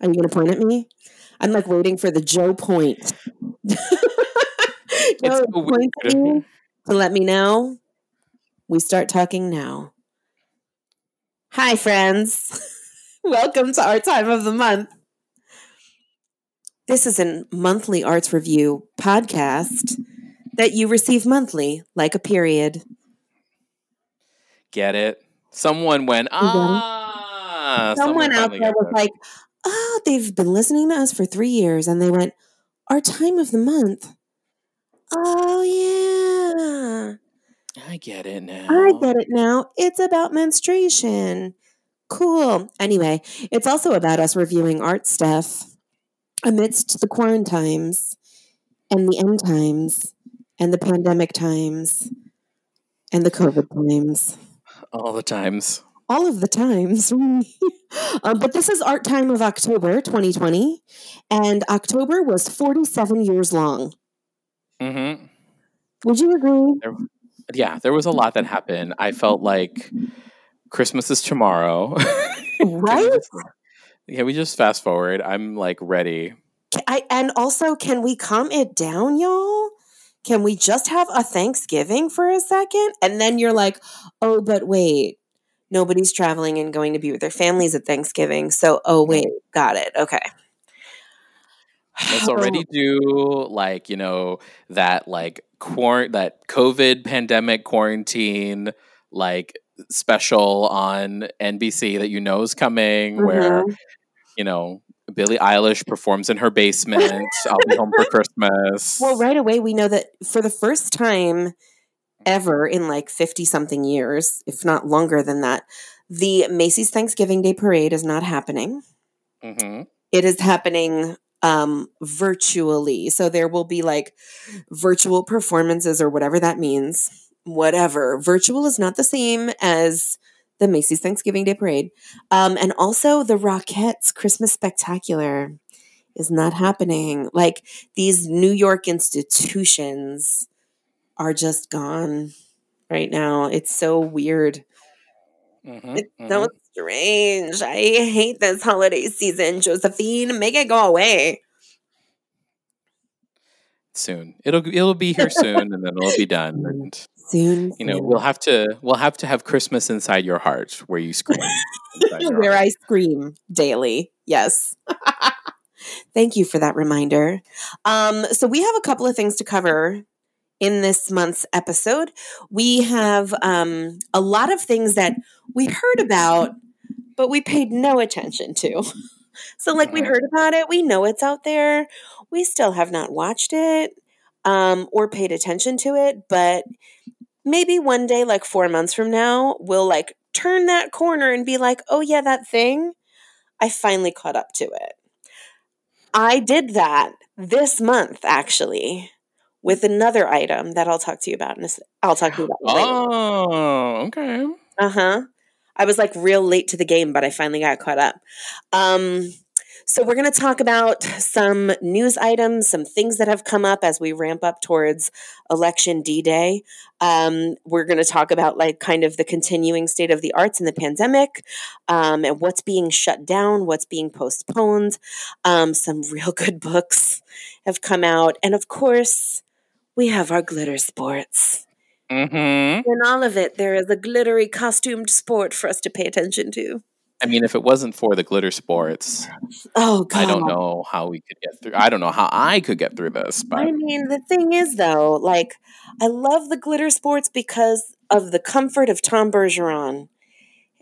Are you going to point at me? I'm like waiting for the Joe point. Joe so point me to let me know. We start talking now. Hi, friends. Welcome to our time of the month. This is a monthly arts review podcast that you receive monthly, like a period. Get it? Someone went, ah. Someone out there was it. like, oh, they've been listening to us for three years, and they went, our time of the month. Oh, yeah. I get it now. I get it now. It's about menstruation. Cool. Anyway, it's also about us reviewing art stuff amidst the quarantines and the end times and the pandemic times and the COVID times. All the times. All of the times. um, but this is Art Time of October 2020, and October was 47 years long. hmm Would you agree? Yeah, there was a lot that happened. I felt like Christmas is tomorrow. Right? yeah, we just fast forward. I'm like ready. I, and also, can we calm it down, y'all? Can we just have a Thanksgiving for a second? And then you're like, oh, but wait, nobody's traveling and going to be with their families at Thanksgiving. So, oh, wait, got it. Okay. Let's already do like, you know, that like quar- that COVID pandemic quarantine like special on NBC that you know is coming where, Mhm. you know, Billie Eilish performs in her basement. I'll be home for Christmas. Well, right away, we know that for the first time ever in like 50 something years, if not longer than that, the Macy's Thanksgiving Day Parade is not happening. hmm it is happening um virtually. So there will be like virtual performances or whatever that means whatever. Virtual is not the same as the macy's thanksgiving day parade. Um and also the rockettes christmas spectacular is not happening. Like these new york institutions are just gone right now it's so weird hmm it's so strange. I hate this holiday season, Josephine. Make it go away. Soon. It'll it'll be here soon and then it'll be done. And Soon, you know, soon. we'll have to we'll have to have Christmas inside your heart where you scream. where. I scream daily. Yes. Thank you for that reminder. Um, so we have a couple of things to cover in this month's episode. We have um, a lot of things that we heard about, but we paid no attention to. so, like, we heard about it, we know it's out there. We still have not watched it um, or paid attention to it, but maybe one day, like four months from now, we'll like turn that corner and be like, oh, yeah, that thing. I finally caught up to it. I did that this month, actually, with another item that I'll talk to you about. In a, s- I'll talk to you about later. Oh, okay. Uh huh. I was like real late to the game, but I finally got caught up. Um, so we're going to talk about some news items, some things that have come up as we ramp up towards election D Day. Um, we're going to talk about like kind of the continuing state of the arts in the pandemic, um, and what's being shut down, what's being postponed. Um, some real good books have come out, and of course, we have our glitter sports. Mm-hmm. In all of it, there is a glittery costumed sport for us to pay attention to. I mean, if it wasn't for the glitter sports, Oh God! I don't know how we could get through. I don't know how I could get through this, but I mean, the thing is, though, like I love the glitter sports because of the comfort of Tom Bergeron,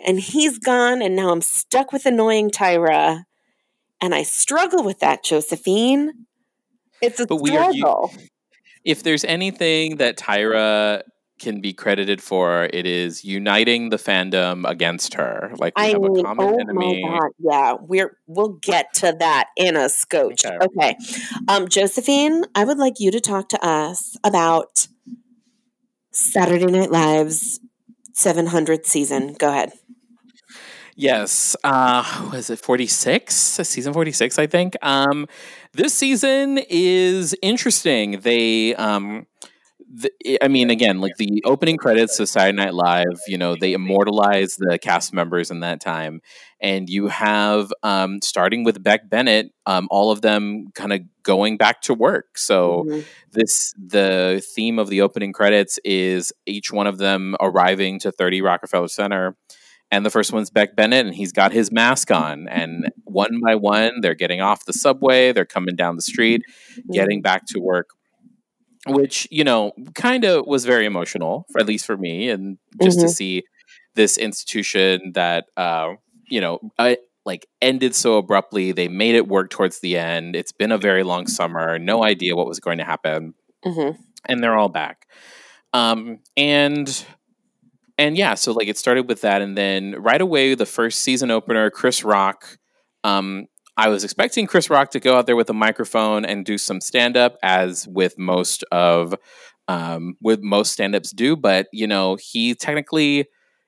and he's gone, and now I'm stuck with annoying Tyra, and I struggle with that, Josephine. It's a But we are struggle. If there's anything that Tyra can be credited for, it is uniting the fandom against her. Like we I have mean, a common oh enemy. my god, yeah, we're we'll get to that in a scotch. Okay. Okay, um, Josephine, I would like you to talk to us about Saturday Night Live's 700th season. Go ahead. Yes. Uh was it 46? Season 46, I think. Um this season is interesting. They um the, I mean, again, like the opening credits of Saturday Night Live, you know, they immortalize the cast members in that time, and you have um, starting with Beck Bennett, um, all of them kind of going back to work. So mm-hmm. this the theme of the opening credits is each one of them arriving to 30 Rockefeller Center. And the first one's Beck Bennett, and he's got his mask on. And one by one, they're getting off the subway, they're coming down the street, getting mm-hmm. back to work which you know kind of was very emotional, for, at least for me, and just mm-hmm. to see this institution that uh, you know I, like ended so abruptly. They made it work towards the end. It's been a very long summer. No idea what was going to happen, mm-hmm. and they're all back. Um, and and yeah, so like it started with that, and then right away the first season opener, Chris Rock. Um, I was expecting Chris Rock to go out there with a microphone and do some stand up, as with most of um, with most stand ups do. But you know, he technically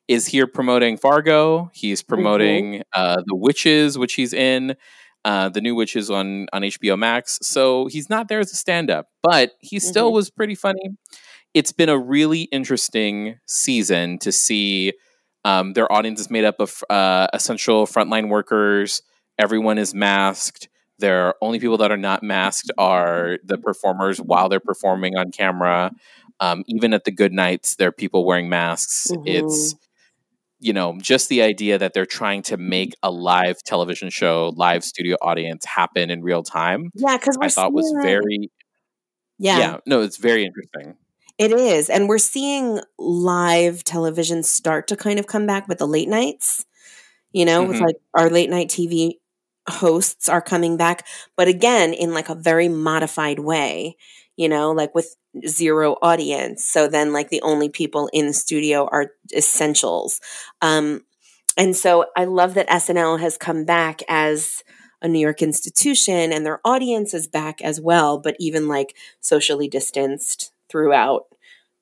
is here promoting Fargo. He's promoting mm-hmm. uh, the Witches, which he's in. Uh, the new Witches on on HBO Max. So he's not there as a stand up, but he mm-hmm. still was pretty funny. It's been a really interesting season to see. Um, their audience is made up of uh, essential frontline workers everyone is masked. There only people that are not masked are the performers while they're performing on camera. Um, even at the good nights, there are people wearing masks. Mm-hmm. It's you know just the idea that they're trying to make a live television show, live studio audience happen in real time. Yeah, because I thought was very. Yeah. yeah, no, it's very interesting. It is. And we're seeing live television start to kind of come back with the late nights, you know, mm-hmm. with like our late night TV hosts are coming back, but again, in like a very modified way, you know, like with zero audience. So then, like, the only people in the studio are essentials. Um, and so I love that SNL has come back as a New York institution and their audience is back as well, but even like socially distanced throughout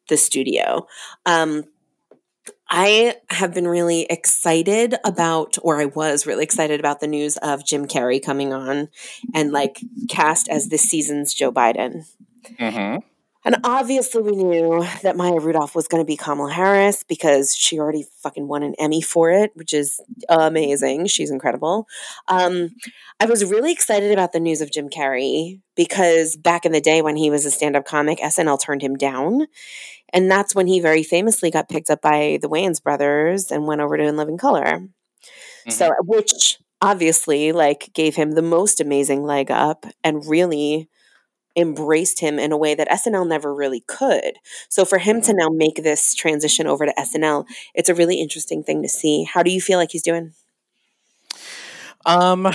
the studio. Um, I have been really excited about, or I was really excited about the news of Jim Carrey coming on and like cast as this season's Joe Biden. Mm-hmm. And obviously, we knew that Maya Rudolph was going to be Kamala Harris because she already fucking won an Emmy for it, which is amazing. She's incredible. Um, I was really excited about the news of Jim Carrey because back in the day when he was a stand up comic, SNL turned him down. And that's when he very famously got picked up by the Wayans brothers and went over to In Living Color. Mm-hmm. So, which obviously like gave him the most amazing leg up and really embraced him in a way that SNL never really could. So for him to now make this transition over to SNL, it's a really interesting thing to see. How do you feel like he's doing? Um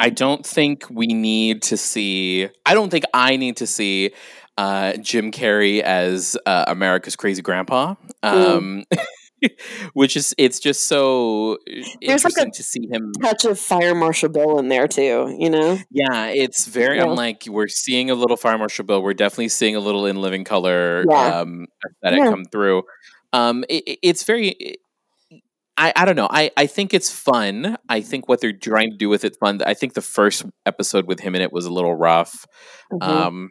I don't think we need to see I don't think I need to see uh, Jim Carrey as uh, America's crazy grandpa. Um, which is it's just so There's interesting like to see him touch of Fire Marshal Bill in there too, you know? Yeah, it's very yeah. I'm like we're seeing a little Fire Marshal Bill. We're definitely seeing a little in living color yeah. um aesthetic yeah. come through. Um it, it's very I, I don't know. I, I think it's fun. I think what they're trying to do with it fun. I think the first episode with him in it was a little rough. Mm-hmm. Um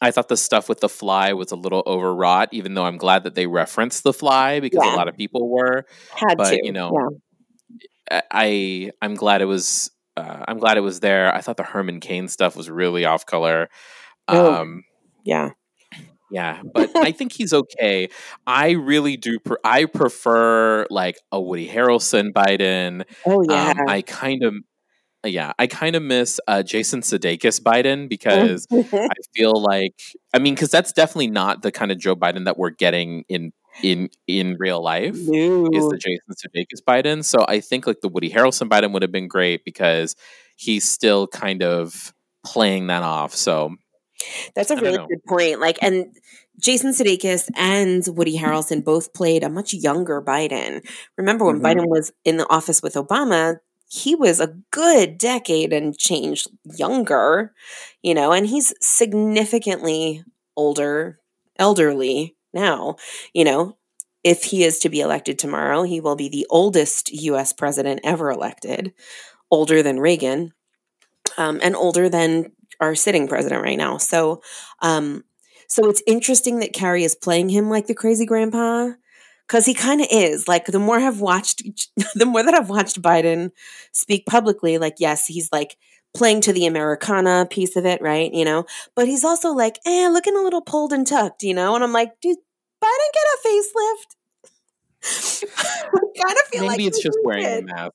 I thought the stuff with the fly was a little overwrought, even though I'm glad that they referenced the fly because yeah. a lot of people were. Had but, to, you know, yeah. I I'm glad it was uh, I'm glad it was there. I thought the Herman Cain stuff was really off color. Oh, um, yeah. Yeah, but I think he's okay. I really do. Pre- I prefer like a Woody Harrelson Biden. Oh yeah. Um, I kind of yeah, I kind of miss uh, Jason Sudeikis Biden because I feel like I mean because that's definitely not the kind of Joe Biden that we're getting in in in real life no. is the Jason Sudeikis Biden. So I think like the Woody Harrelson Biden would have been great because he's still kind of playing that off. So that's a really good point. Like and Jason Sudeikis and Woody Harrelson both played a much younger Biden. Remember when mm-hmm. Biden was in the office with Obama, he was a good decade and changed younger, you know, and he's significantly older, elderly now, you know. If he is to be elected tomorrow, he will be the oldest US president ever elected, older than Reagan, um, and older than our sitting president right now. So, um, So it's interesting that Carrey is playing him like the crazy grandpa because he kind of is. Like the more I've watched, the more that I've watched Biden speak publicly, like yes, he's like playing to the Americana piece of it, right? You know, but he's also like, eh, looking a little pulled and tucked, you know. And I'm like, dude, Biden get a facelift. I kind of feel maybe like it's just wearing a mask.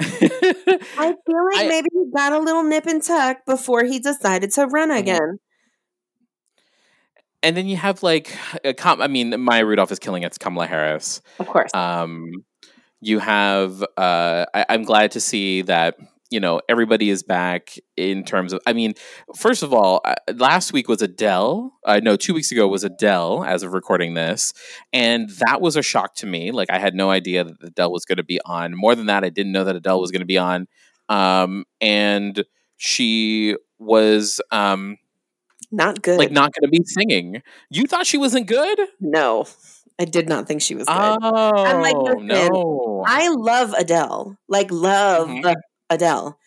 I feel like I- maybe he got a little nip and tuck before he decided to run Mhm. again. And then you have like a com- I mean, Maya Rudolph is killing it's Kamala Harris. Of course. Um, you have. Uh, I, I'm glad to see that you know everybody is back in terms of. I mean, first of all, uh, last week was Adele. Uh, no, two weeks ago was Adele. As of recording this, and that was a shock to me. Like I had no idea that Adele was going to be on. More than that, I didn't know that Adele was going to be on. Um, and she was um not good. like not going to be singing. You thought she wasn't good? no, I did not think she was good. Oh, like, no. I love Adele. Like love Mhm. Adele.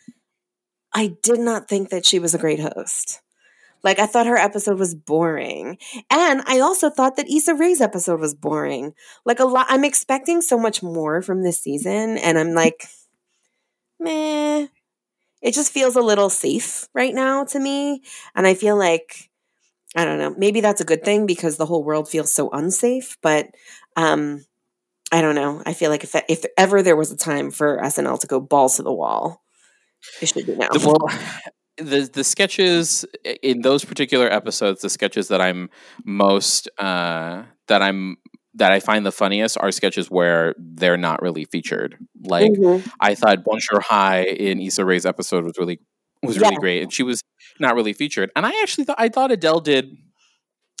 I did not think that she was a great host. Like I thought her episode was boring. And I also thought that Issa Rae's episode was boring. Like a lot I'm expecting so much more from this season and I'm like meh. It just feels a little safe right now to me and I feel like I don't know. Maybe that's a good thing because the whole world feels so unsafe, but um I don't know. I feel like if if ever there was a time for SNL to go balls to the wall, it should be now. Well, the the sketches in those particular episodes, the sketches that I'm most uh, that I'm that I find the funniest are sketches where they're not really featured. Like Mhm. I thought Bonjour Hi in Issa Rae's episode was really was really great, and she was not really featured. And I actually thought I thought Adele did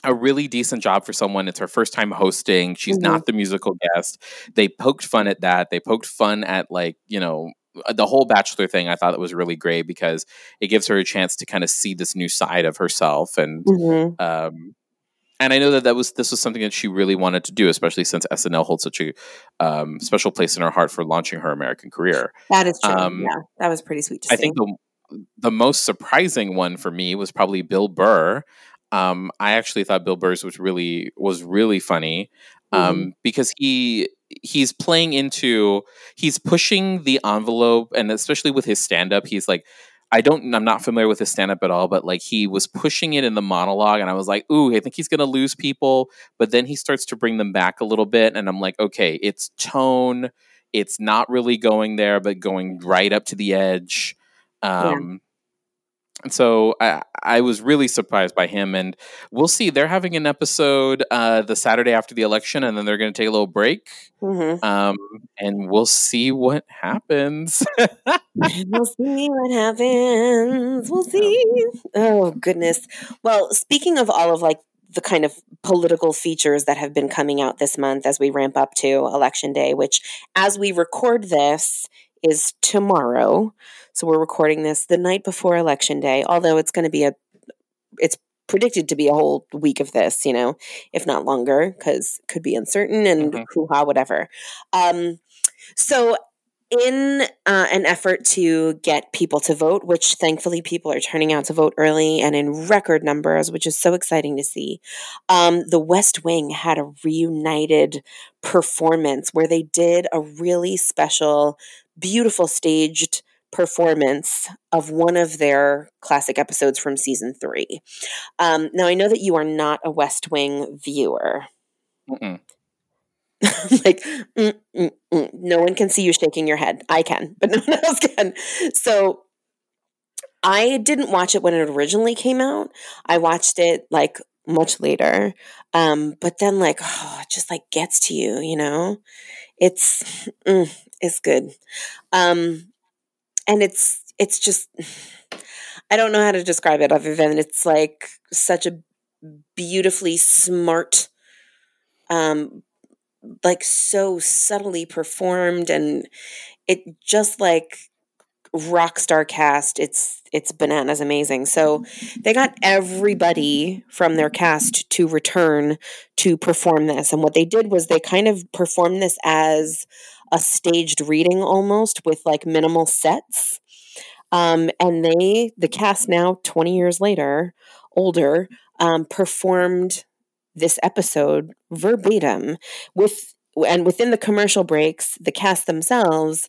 a really decent job for someone. It's her first time hosting. She's Mhm. not the musical guest. They poked fun at that. They poked fun at like you know uh, the whole bachelor thing. I thought it was really great because it gives her a chance to kind of see this new side of herself and Mhm. um, and I know that that was this was something that she really wanted to do, especially since SNL holds such a um, special place in her heart for launching her American career. That is true. Um, yeah, that was pretty sweet to I see. think the the most surprising one for me was probably Bill Burr. Um, I actually thought Bill Burr's was really was really funny um, Mm-hmm. because he he's playing into he's pushing the envelope, and especially with his stand up, he's like. I don't. I'm not familiar with his stand up at all, but like he was pushing it in the monologue, and I was like, "Ooh, I think he's going to lose people." But then he starts to bring them back a little bit, and I'm like, "Okay, it's tone. It's not really going there, but going right up to the edge." Um, And so I, I was really surprised by him, and we'll see. They're having an episode uh, the Saturday after the election, and then they're going to take a little break, Mhm. um, and we'll see what happens. we'll see what happens. We'll see. Oh goodness. Well, speaking of all of like the kind of political features that have been coming out this month as we ramp up to election day, which as we record this is tomorrow. So we're recording this the night before election day, although it's going to be a it's predicted to be a whole week of this, you know, if not longer, because could be uncertain and Mhm. hoo-ha, whatever. Um, so in uh, an effort to get people to vote, which thankfully people are turning out to vote early and in record numbers, which is so exciting to see. Um, the West Wing had a reunited performance where they did a really special, beautiful staged performance of one of their classic episodes from season three. Um, now, I know that you are not a West Wing viewer. Like mm, mm, mm. no one can see you shaking your head. I can but no one else can. So i didn't watch it when it originally came out. I watched it like much later. Um but then like oh, it just like gets to you you know? It's mm, it's good. Um and it's it's just i don't know how to describe it other than it's like such a beautifully smart um like so subtly performed and it just like rock star cast it's it's bananas amazing. So they got everybody from their cast to return to perform this. And what they did was they kind of performed this as a staged reading almost with like minimal sets. Um, and they the cast now 20 years later older um, performed this episode verbatim with and within the commercial breaks the cast themselves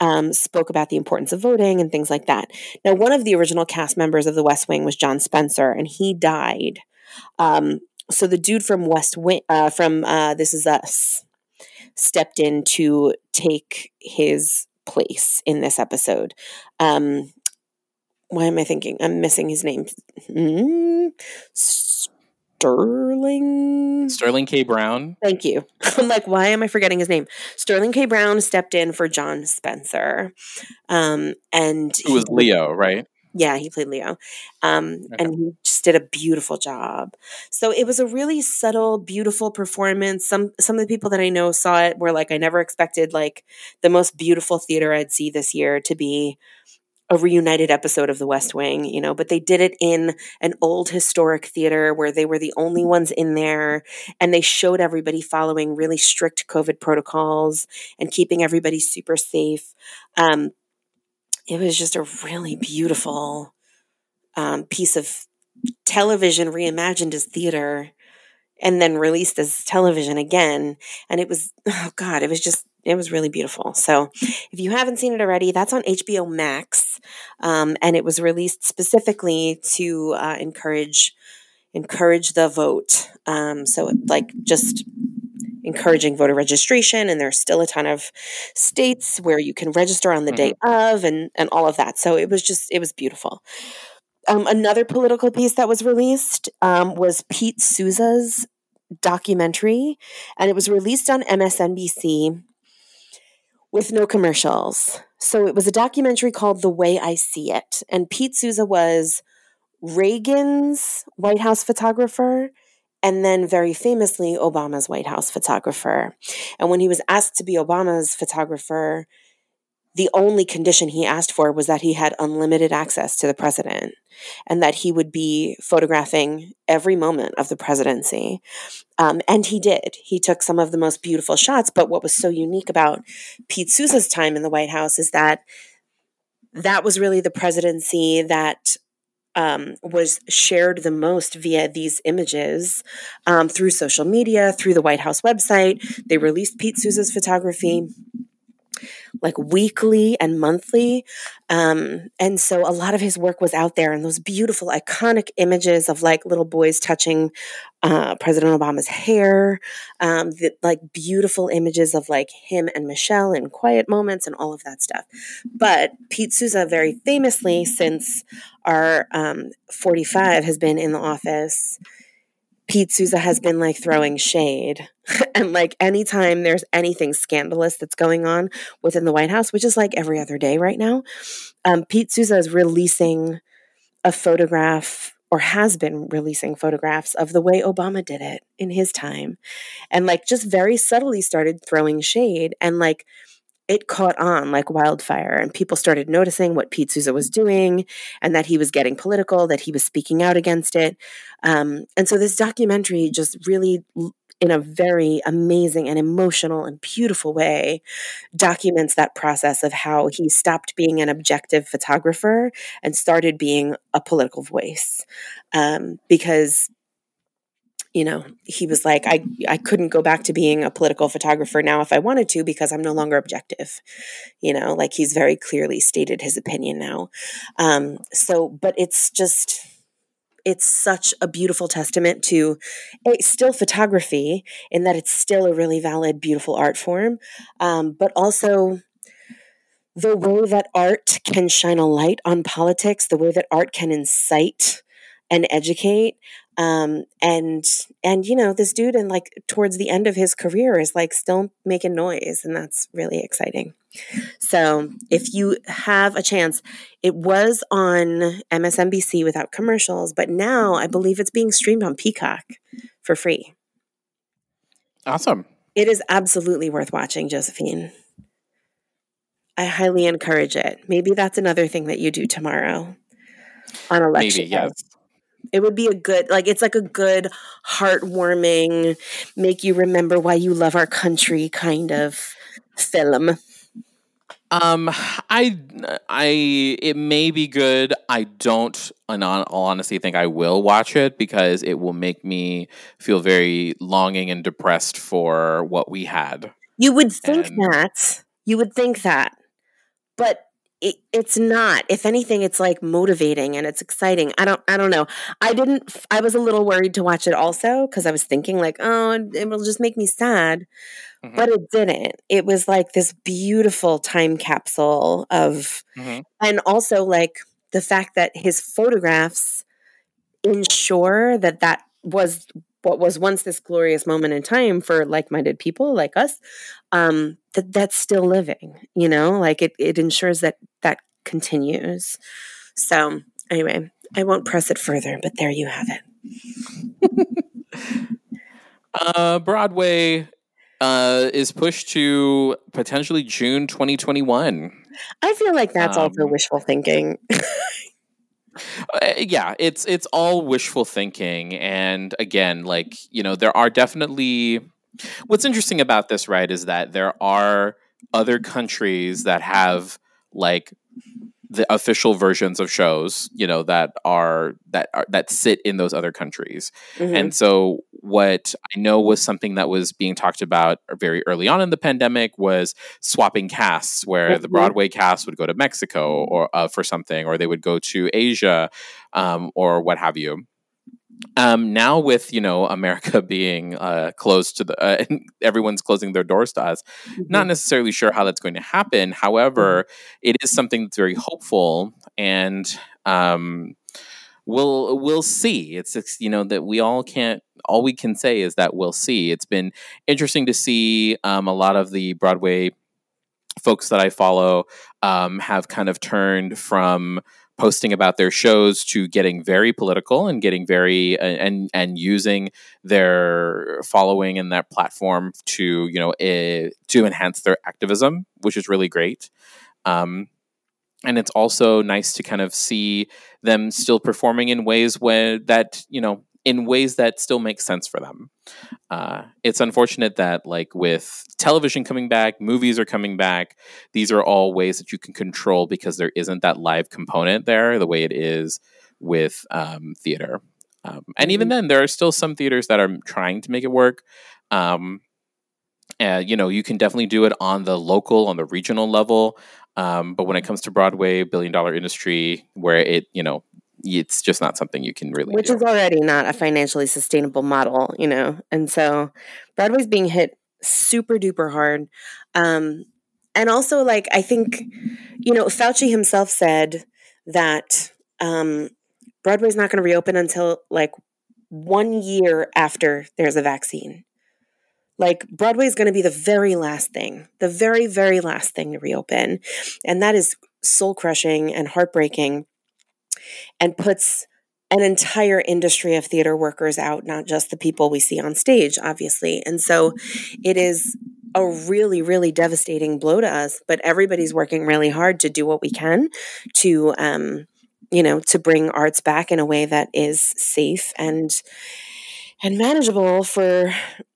um, spoke about the importance of voting and things like that. Now one of the original cast members of the west wing was john spencer and he died. Um, so the dude from west wing uh, from uh, this is us stepped in to take his place in this episode um, why am I thinking? I'm missing his name. Mm, Sterling. Sterling K. Brown. Thank you. I'm like, why am I forgetting his name? Sterling K. Brown stepped in for John Spencer, um, and who was Leo, right? Yeah, he played Leo, um, okay. and he just did a beautiful job. So it was a really subtle, beautiful performance. Some some of the people that I know saw it were like, I never expected like the most beautiful theater I'd see this year to be a reunited episode of The West Wing, you know, but they did it in an old historic theater where they were the only ones in there and they showed everybody following really strict COVID protocols and keeping everybody super safe. Um, it was just a really beautiful um, piece of television reimagined as theater and then released as television again. And it was, oh God, it was just it was really beautiful. So if you haven't seen it already, that's on HBO Max, um, and it was released specifically to uh, encourage encourage the vote. Um, so like just encouraging voter registration, and there's still a ton of states where you can register on the mm-hmm. day of, and and all of that. So it was just it was beautiful. Um, another political piece that was released um, was Pete Souza's documentary, and it was released on MSNBC with no commercials. So it was a documentary called The Way I See It. And Pete Souza was Reagan's White House photographer and then very famously Obama's White House photographer. And when he was asked to be Obama's photographer, the only condition he asked for was that he had unlimited access to the president and that he would be photographing every moment of the presidency. Um, and he did. He took some of the most beautiful shots. But what was so unique about Pete Souza's time in the White House is that that was really the presidency that um, was shared the most via these images um, through social media, through the White House website. They released Pete Souza's photography like weekly and monthly. Um, and so a lot of his work was out there and those beautiful, iconic images of like little boys touching uh, President Obama's hair, um, the, like beautiful images of like him and Michelle in quiet moments and all of that stuff. But Pete Souza, very famously, since our um, 45 has been in the office, Pete Souza has been like throwing shade. and like anytime there's anything scandalous that's going on within the White House, which is like every other day right now, um, Pete Souza is releasing a photograph or has been releasing photographs of the way Obama did it in his time. And like just very subtly started throwing shade and like it caught on like wildfire and people started noticing what Pete Souza was doing and that he was getting political, that he was speaking out against it. Um, and so this documentary just really in a very amazing and emotional and beautiful way documents that process of how he stopped being an objective photographer and started being a political voice um, because you know, he was like, I, I couldn't go back to being a political photographer now if I wanted to because I'm no longer objective. You know, like he's very clearly stated his opinion now. Um, so, but it's just, it's such a beautiful testament to a, still photography in that it's still a really valid, beautiful art form, um, but also the way that art can shine a light on politics, the way that art can incite and educate um and and you know this dude and like towards the end of his career is like still making noise and that's really exciting. So if you have a chance it was on msnbc without commercials but now i believe it's being streamed on peacock for free. Awesome. It is absolutely worth watching josephine. I highly encourage it. Maybe that's another thing that you do tomorrow on election maybe yes it would be a good, like, it's like a good, heartwarming, make you remember why you love our country kind of film. Um, I, I, it may be good. I don't, in all honesty, think I will watch it because it will make me feel very longing and depressed for what we had. You would think and, that. You would think that, but it, it's not. If anything, it's like motivating and it's exciting. I don't. I don't know. I didn't. I was a little worried to watch it also because I was thinking like, oh, it will just make me sad. Mm-hmm. But it didn't. It was like this beautiful time capsule of, mm-hmm. and also like the fact that his photographs ensure that that was what was once this glorious moment in time for like-minded people like us um that that's still living you know like it it ensures that that continues so anyway i won't press it further but there you have it uh broadway uh, is pushed to potentially June 2021. I feel like that's um, also wishful thinking. uh, yeah, it's it's all wishful thinking, and again, like you know, there are definitely. What's interesting about this, right, is that there are other countries that have like the official versions of shows you know that are that are that sit in those other countries mm-hmm. and so what i know was something that was being talked about very early on in the pandemic was swapping casts where mm-hmm. the broadway cast would go to mexico or uh, for something or they would go to asia um, or what have you um, now with you know America being uh, closed to the uh, everyone's closing their doors to us, mm-hmm. not necessarily sure how that's going to happen. However, mm-hmm. it is something that's very hopeful, and um, we'll we'll see. It's, it's you know that we all can't. All we can say is that we'll see. It's been interesting to see um, a lot of the Broadway folks that I follow um, have kind of turned from posting about their shows to getting very political and getting very and and using their following and that platform to you know uh, to enhance their activism which is really great. Um, and it's also nice to kind of see them still performing in ways where that you know in ways that still make sense for them. Uh, it's unfortunate that, like, with television coming back, movies are coming back, these are all ways that you can control because there isn't that live component there the way it is with um, theater. Um, and even mm-hmm. then, there are still some theaters that are trying to make it work. Um, and, you know, you can definitely do it on the local, on the regional level. Um, but when it comes to Broadway, billion dollar industry, where it, you know, it's just not something you can really which do. is already not a financially sustainable model you know? And so broadway's being hit super duper hard. Um and also like i think you know fauci himself said that um broadway's not going to reopen until like one year after there's a vaccine. Like broadway is going to be the very last thing the very very last thing to reopen. And that is soul crushing and heartbreaking and puts an entire industry of theater workers out, not just the people we see on stage, obviously. And so it is a really, really devastating blow to us, but everybody's working really hard to do what we can to, um, you know, to bring arts back in a way that is safe and and manageable for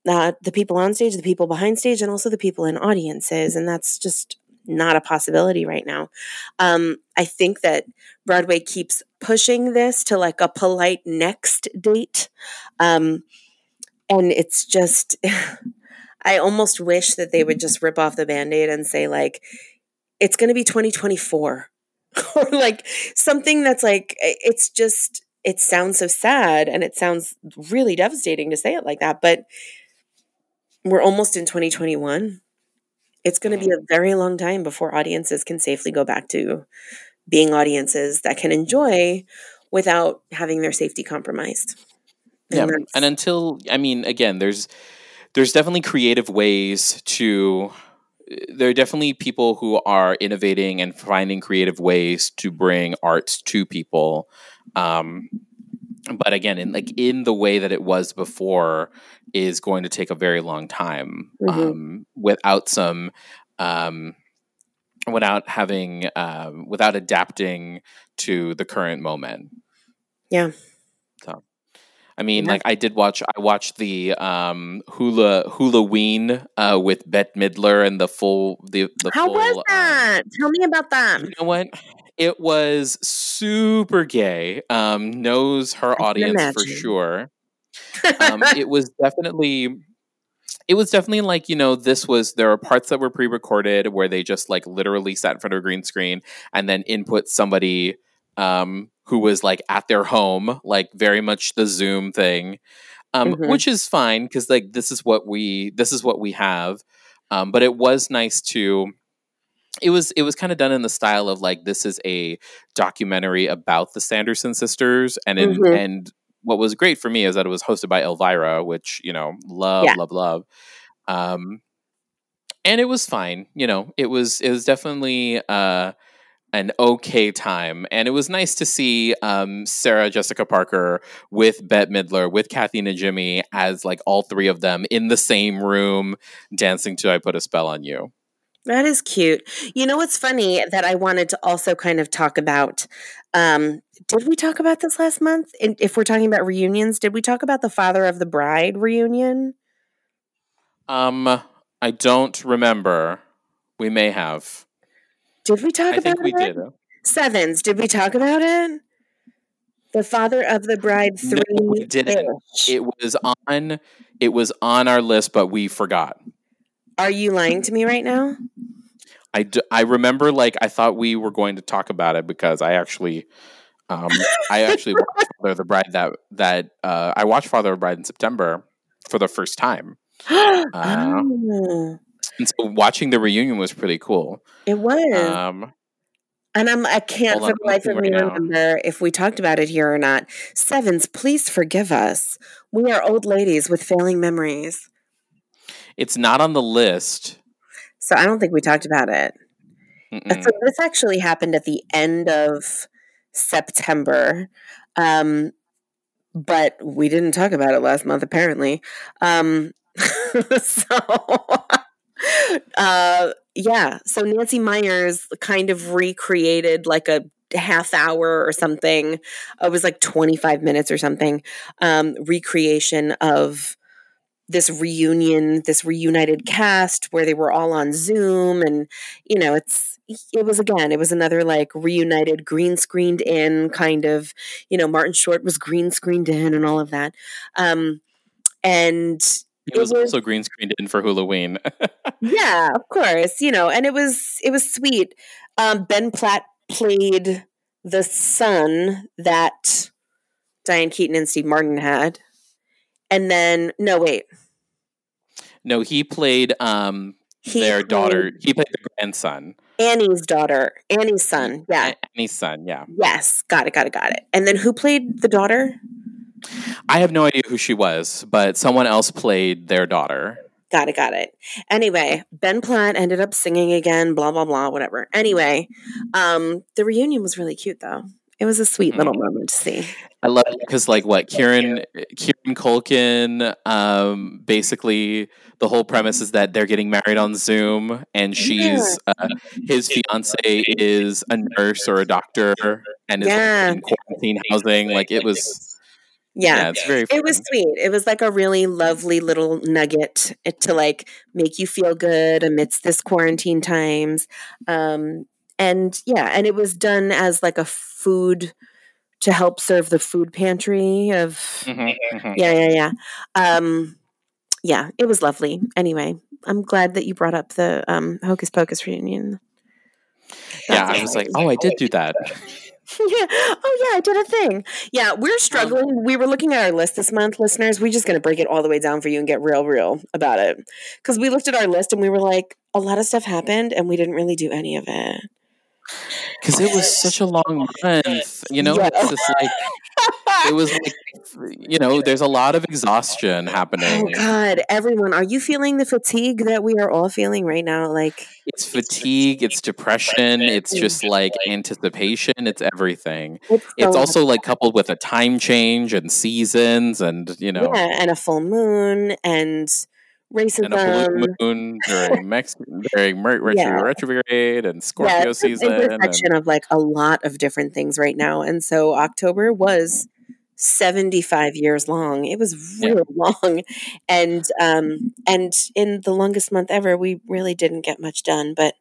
uh, the people on stage, the people behind stage, and also the people in audiences. And that's just not a possibility right now. Um, I think that Broadway keeps pushing this to like a polite next date. Um, and it's just, I almost wish that they would just rip off the band aid and say, like, it's going to be 2024 or like something that's like, it's just, it sounds so sad and it sounds really devastating to say it like that. But we're almost in 2021 it's going to be a very long time before audiences can safely go back to being audiences that can enjoy without having their safety compromised. And yeah, and until I mean, again, there's there's definitely creative ways to. There are definitely people who are innovating and finding creative ways to bring arts to people. Um, but again in like in the way that it was before is going to take a very long time mm-hmm. um, without some um, without having um, without adapting to the current moment yeah so I mean, Yeah. like I did watch. I watched the um, Hula Hulaween uh, with Bette Midler and the full the the How full. was um, that? Tell me about that. you know what? It was super gay. Um, knows her audience for sure. Um, it was definitely. It was definitely like you know this was there are parts that were pre-recorded where they just like literally sat in front of a green screen and then input somebody um, who was like at their home like very much the Zoom thing, um, Mhm. which is fine because like this is what we this is what we have. Um, but it was nice to it was it was kind of done in the style of like this is a documentary about the Sanderson sisters and in, Mhm. and what was great for me is that it was hosted by Elvira which you know love Yeah. love love. Um and it was fine you know it was it was definitely uh an okay time. And it was nice to see um Sarah Jessica Parker with Bette Midler with Kathy Najimy as like all three of them in the same room dancing to I put a spell on you That is cute. You know what's funny that I wanted to also kind of talk about? Um, did we talk about this last month? And if we're talking about reunions, did we talk about the father of the bride reunion? Um, I don't remember. We may have. Did we talk I about think we it? did. Sevens. Did we talk about it? The father of the bride No, three. we didn't. It was on. It was on our list, but we forgot. Are you lying to me right now? I, d- I remember like I thought we were going to talk about it because I actually um I actually watched Father of the Bride that that uh I watched Father of the Bride in September for the first time. Uh, oh, And so watching the reunion was pretty cool. it was. Um and I'm I can't for the life of me looking right now. remember if we talked about it here or not. Sevens, please forgive us. We are old ladies with failing memories. It's not on the list. So I don't think we talked about it. Mm-mm. So this actually happened at the end of September. Um, but we didn't talk about it last month, apparently. Um, so, uh, yeah. So Nancy Meyers kind of recreated like a half hour or something. It was like 25 minutes or something. Um, recreation of this reunion, this reunited cast where they were all on Zoom and you know, it's it was again, it was another like reunited green screened in kind of, you know, Martin Short was green screened in and all of that. Um and It was it was- also green screened in for Halloween. yeah, of course, you know, and it was it was sweet. Um Ben Platt played the son that Diane Keaton and Steve Martin had. And then no wait. No, he played um He their played daughter. He played the grandson. Annie's daughter, Annie's son. Yeah. Annie's son. Yeah, Yes, got it, got it, got it. And then who played the daughter? I have no idea who she was, but someone else played their daughter. Got it, got it. Anyway, Ben Platt ended up singing again, blah, blah, blah, whatever. Anyway, um, the reunion was really cute though. It was a sweet little moment to see. I love it because, like, what Kieran Kieran Culkin, um, basically the whole premise is that they're getting married on Zoom, and she's uh, his fiance is a nurse or a doctor, and is Yeah. in quarantine housing. Like, it was, Yeah. yeah, it's very. It was sweet. It was like a really lovely little nugget to like make you feel good amidst this quarantine times. Um, and yeah, and it was done as like a food to help serve the food pantry of Mhm, mhm. yeah, yeah, yeah. Um, yeah, it was lovely. Anyway, I'm glad that you brought up the um, Hocus Pocus reunion. Yeah, I was like, oh, I did do that. yeah. Oh, yeah, I did a thing. Yeah, we're struggling. we were looking at our list this month, listeners. We're just going to break it all the way down for you and get real, real about it. Because we looked at our list and we were like, a lot of stuff happened and we didn't really do any of it. Because it was such a long month. You know, Yeah. it's just like, it was like, you know, there's a lot of exhaustion happening. Oh. God, everyone, are you feeling the fatigue that we are all feeling right now? Like, It's fatigue, it's depression, it's just like anticipation, it's everything. it's, It's so- also like coupled with a time change and seasons and, you know, yeah, and a full moon and racism. and a blue moon during Mex- during retro- Yeah. retrograde and yeah, Scorpio it's an season. And, intersection of like a lot of different things right now, and so October was 75 years long. It was real yeah. long. And um and in the longest month ever, we really didn't get much done, but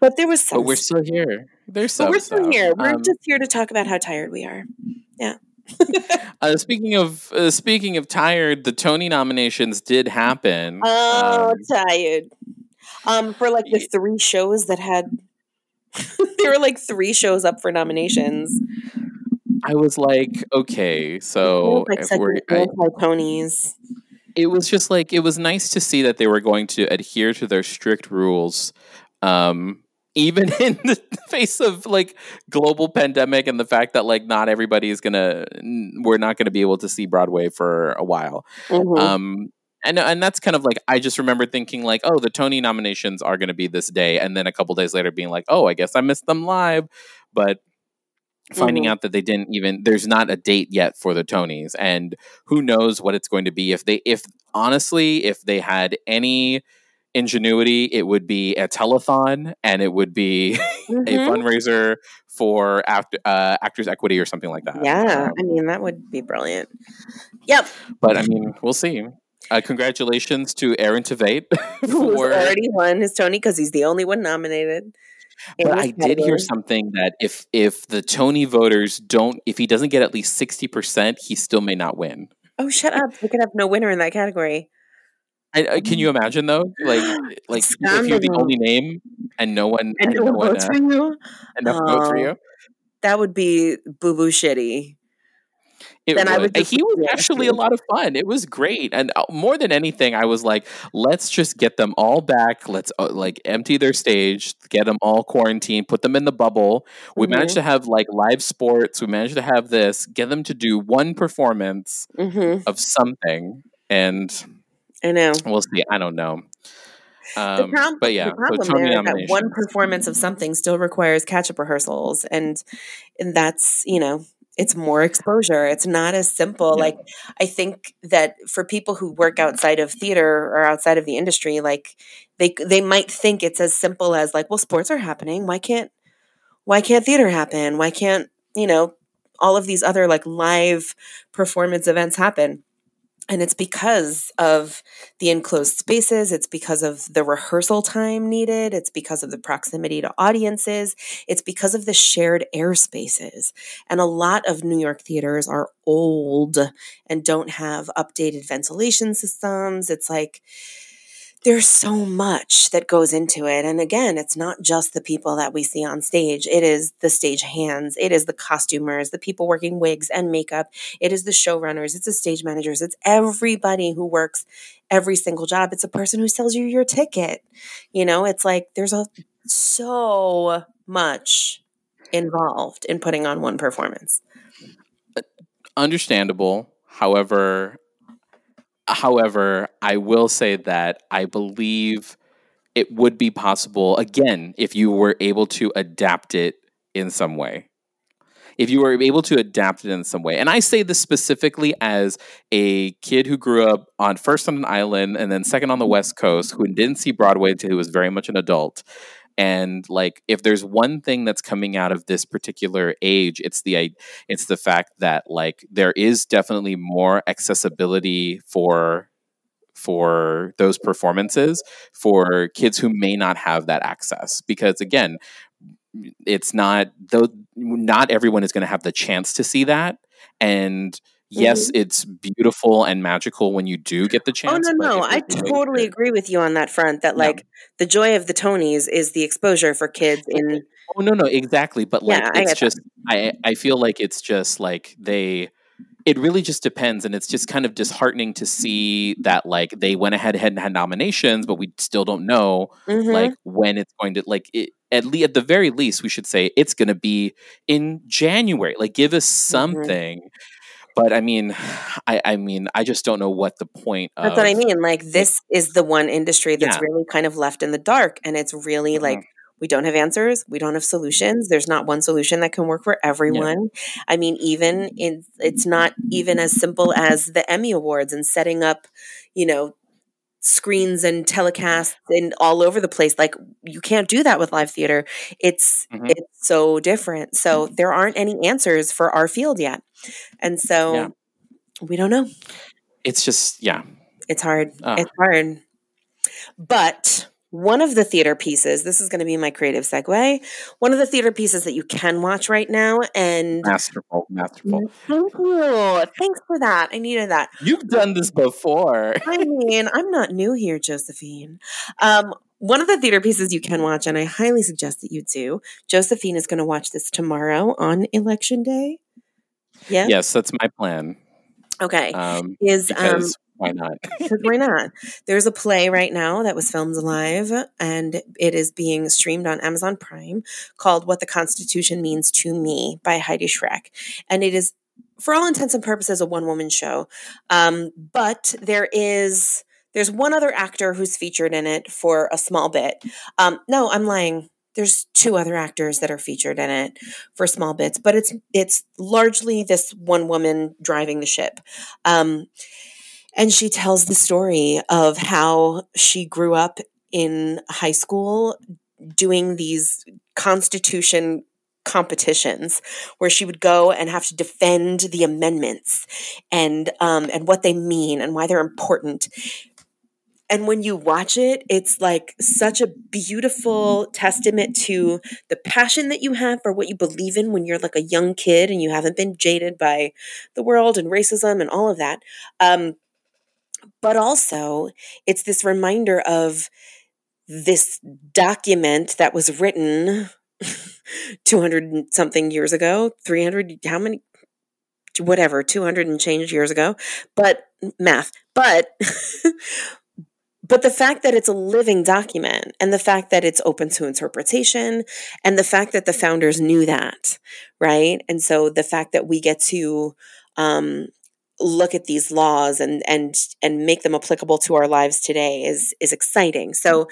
but there was some But we're still here. There's some but we're still stuff. here. We're Um, just here to talk about how tired we are. Yeah. uh, speaking of uh, speaking of tired, the Tony nominations did happen. Oh, Um, tired. Um, for like the three shows that had, there were like three shows up for nominations. I was like, okay, so like if we're, I, anti-Tonys. it was just like it was nice to see that they were going to adhere to their strict rules um even in the face of like global pandemic and the fact that like not everybody is gonna we're not gonna be able to see broadway for a while Mhm. um and and that's kind of like I just remember thinking like, oh, the Tony nominations are to be this day, and then a couple days later being like, oh, I guess I missed them live, but finding Mhm. out that they didn't even there's not a date yet for the Tonys, and who knows what it's going to be if they if honestly if they had any ingenuity, it would be a telethon and it would be a Mhm. fundraiser for act, uh, actors equity or something like that. Yeah, Um, I mean that would be brilliant. Yep, but I mean, we'll see. Uh, congratulations to Aaron Tveit who's already won his Tony because he's the only one nominated. in But I did hear something that if if the Tony voters don't, if he doesn't get at least sixty percent, he still may not win. Oh, shut up! We could have no winner in that category. I, I, can you imagine though? Like like if you're the only name and no one And no one votes uh, for you. enough votes for you, That would be boo boo shitty. it then I would. would just he was yeah, actually a lot of fun. It was great, and uh, more than anything, I was like, let's just get them all back. Let's uh, like empty their stage, get them all quarantined, put them in the bubble. We managed to have like live sports. We managed to have this. Get them to do one performance hmm of something, and I know. we'll see. I don't know. The, Um, prob- but yeah, the problem so there is that one performance of something still requires catch-up rehearsals, and and that's you know it's more exposure. It's not as simple. Yeah. Like I think that for people who work outside of theater or outside of the industry, like they they might think it's as simple as like, well, sports are happening. Why can't why can't theater happen? Why can't you know all of these other like live performance events happen? And it's because of the enclosed spaces. It's because of the rehearsal time needed. It's because of the proximity to audiences. It's because of the shared airspaces. And a lot of New York theaters are old and don't have updated ventilation systems. It's like, there's so much that goes into it. And again, it's not just the people that we see on stage. It is the stage hands. It is the costumers, the people working wigs and makeup. It is the showrunners. It's the stage managers. It's everybody who works every single job. It's a person who sells you your ticket. You know, it's like there's a so much involved in putting on one performance. understandable. However, however, I will say that I believe it would be possible again if you were able to adapt it in some way. If you were able to adapt it in some way. And I say this specifically as a kid who grew up on first on an island and then second on the West Coast who didn't see Broadway until he was very much an adult. And like if there's one thing that's coming out of this particular age, it's the it's the fact that like there is definitely more accessibility for for those performances for kids who may not have that access. Because again it's not though not everyone is going to have the chance to see that. And yes it's beautiful and magical when you do get the Mm-hmm. Oh chance no, no, I no way totally to- agree with you on that front. That Yeah. like the joy of the Tonys is the exposure for kids in Oh no, no, exactly. But like Yeah, I it's that. just I I feel like it's just like they it really just depends and it's just kind of disheartening to see that like they went ahead and had nominations but we still don't know Mhm. like when it's going to like it, at le- at the very least we should say it's going to be in January like give us Mm-hmm. But I mean I I mean I just don't know what the point of That's of what I mean. Like this is the one industry that's Yeah. really kind of left in the dark, and it's really Mhm. like we don't have answers. We don't have solutions. There's not one solution that can work for everyone. I mean, even in it's not even as simple as the Emmy Awards and setting up, you know, screens and telecasts and all over the place. Like you can't do that with live theater. It's Mhm. it's so different. So there aren't any answers for our field yet. And so Yeah. we don't know. It's just yeah. It's hard. Ah. It's hard. But one of the theater pieces, this is going to be my creative segue. One of the theater pieces that you can watch right now, and Masterful, masterful. thank you. Thanks for that. I needed that. You've done this before. I mean, I'm not new here, Josephine. Um, one of the theater pieces you can watch, and I highly suggest that you do. Josephine is going to watch this tomorrow on election day. Yeah. Yes, that's my plan. Okay. Um, is um, because why not? Because why not? There's a play right now that was filmed live and it is being streamed on Amazon Prime called What the Constitution Means to Me by Heidi Schreck. And it is, for all intents and purposes, a one woman show. Um, but there is. There's one other actor who's featured in it for a small bit. Um, no, I'm lying. There's two other actors that are featured in it for small bits, but it's it's largely this one woman driving the ship. Um, and she tells the story of how she grew up in high school doing these constitution competitions where she would go and have to defend the amendments and um, and what they mean and why they're important. And when you watch it it's like such a beautiful testament to the passion that you have for what you believe in when you're like a young kid and you haven't been jaded by the world and racism and all of that. Um, but also it's this reminder of this document that was written 200 something years ago 300 how many whatever 200 and change years ago but math but but the fact that it's a living document and the fact that it's open to interpretation and the fact that the founders knew that right? And so the fact that we get to um, look at these laws and and and make them applicable to our lives today is is exciting. So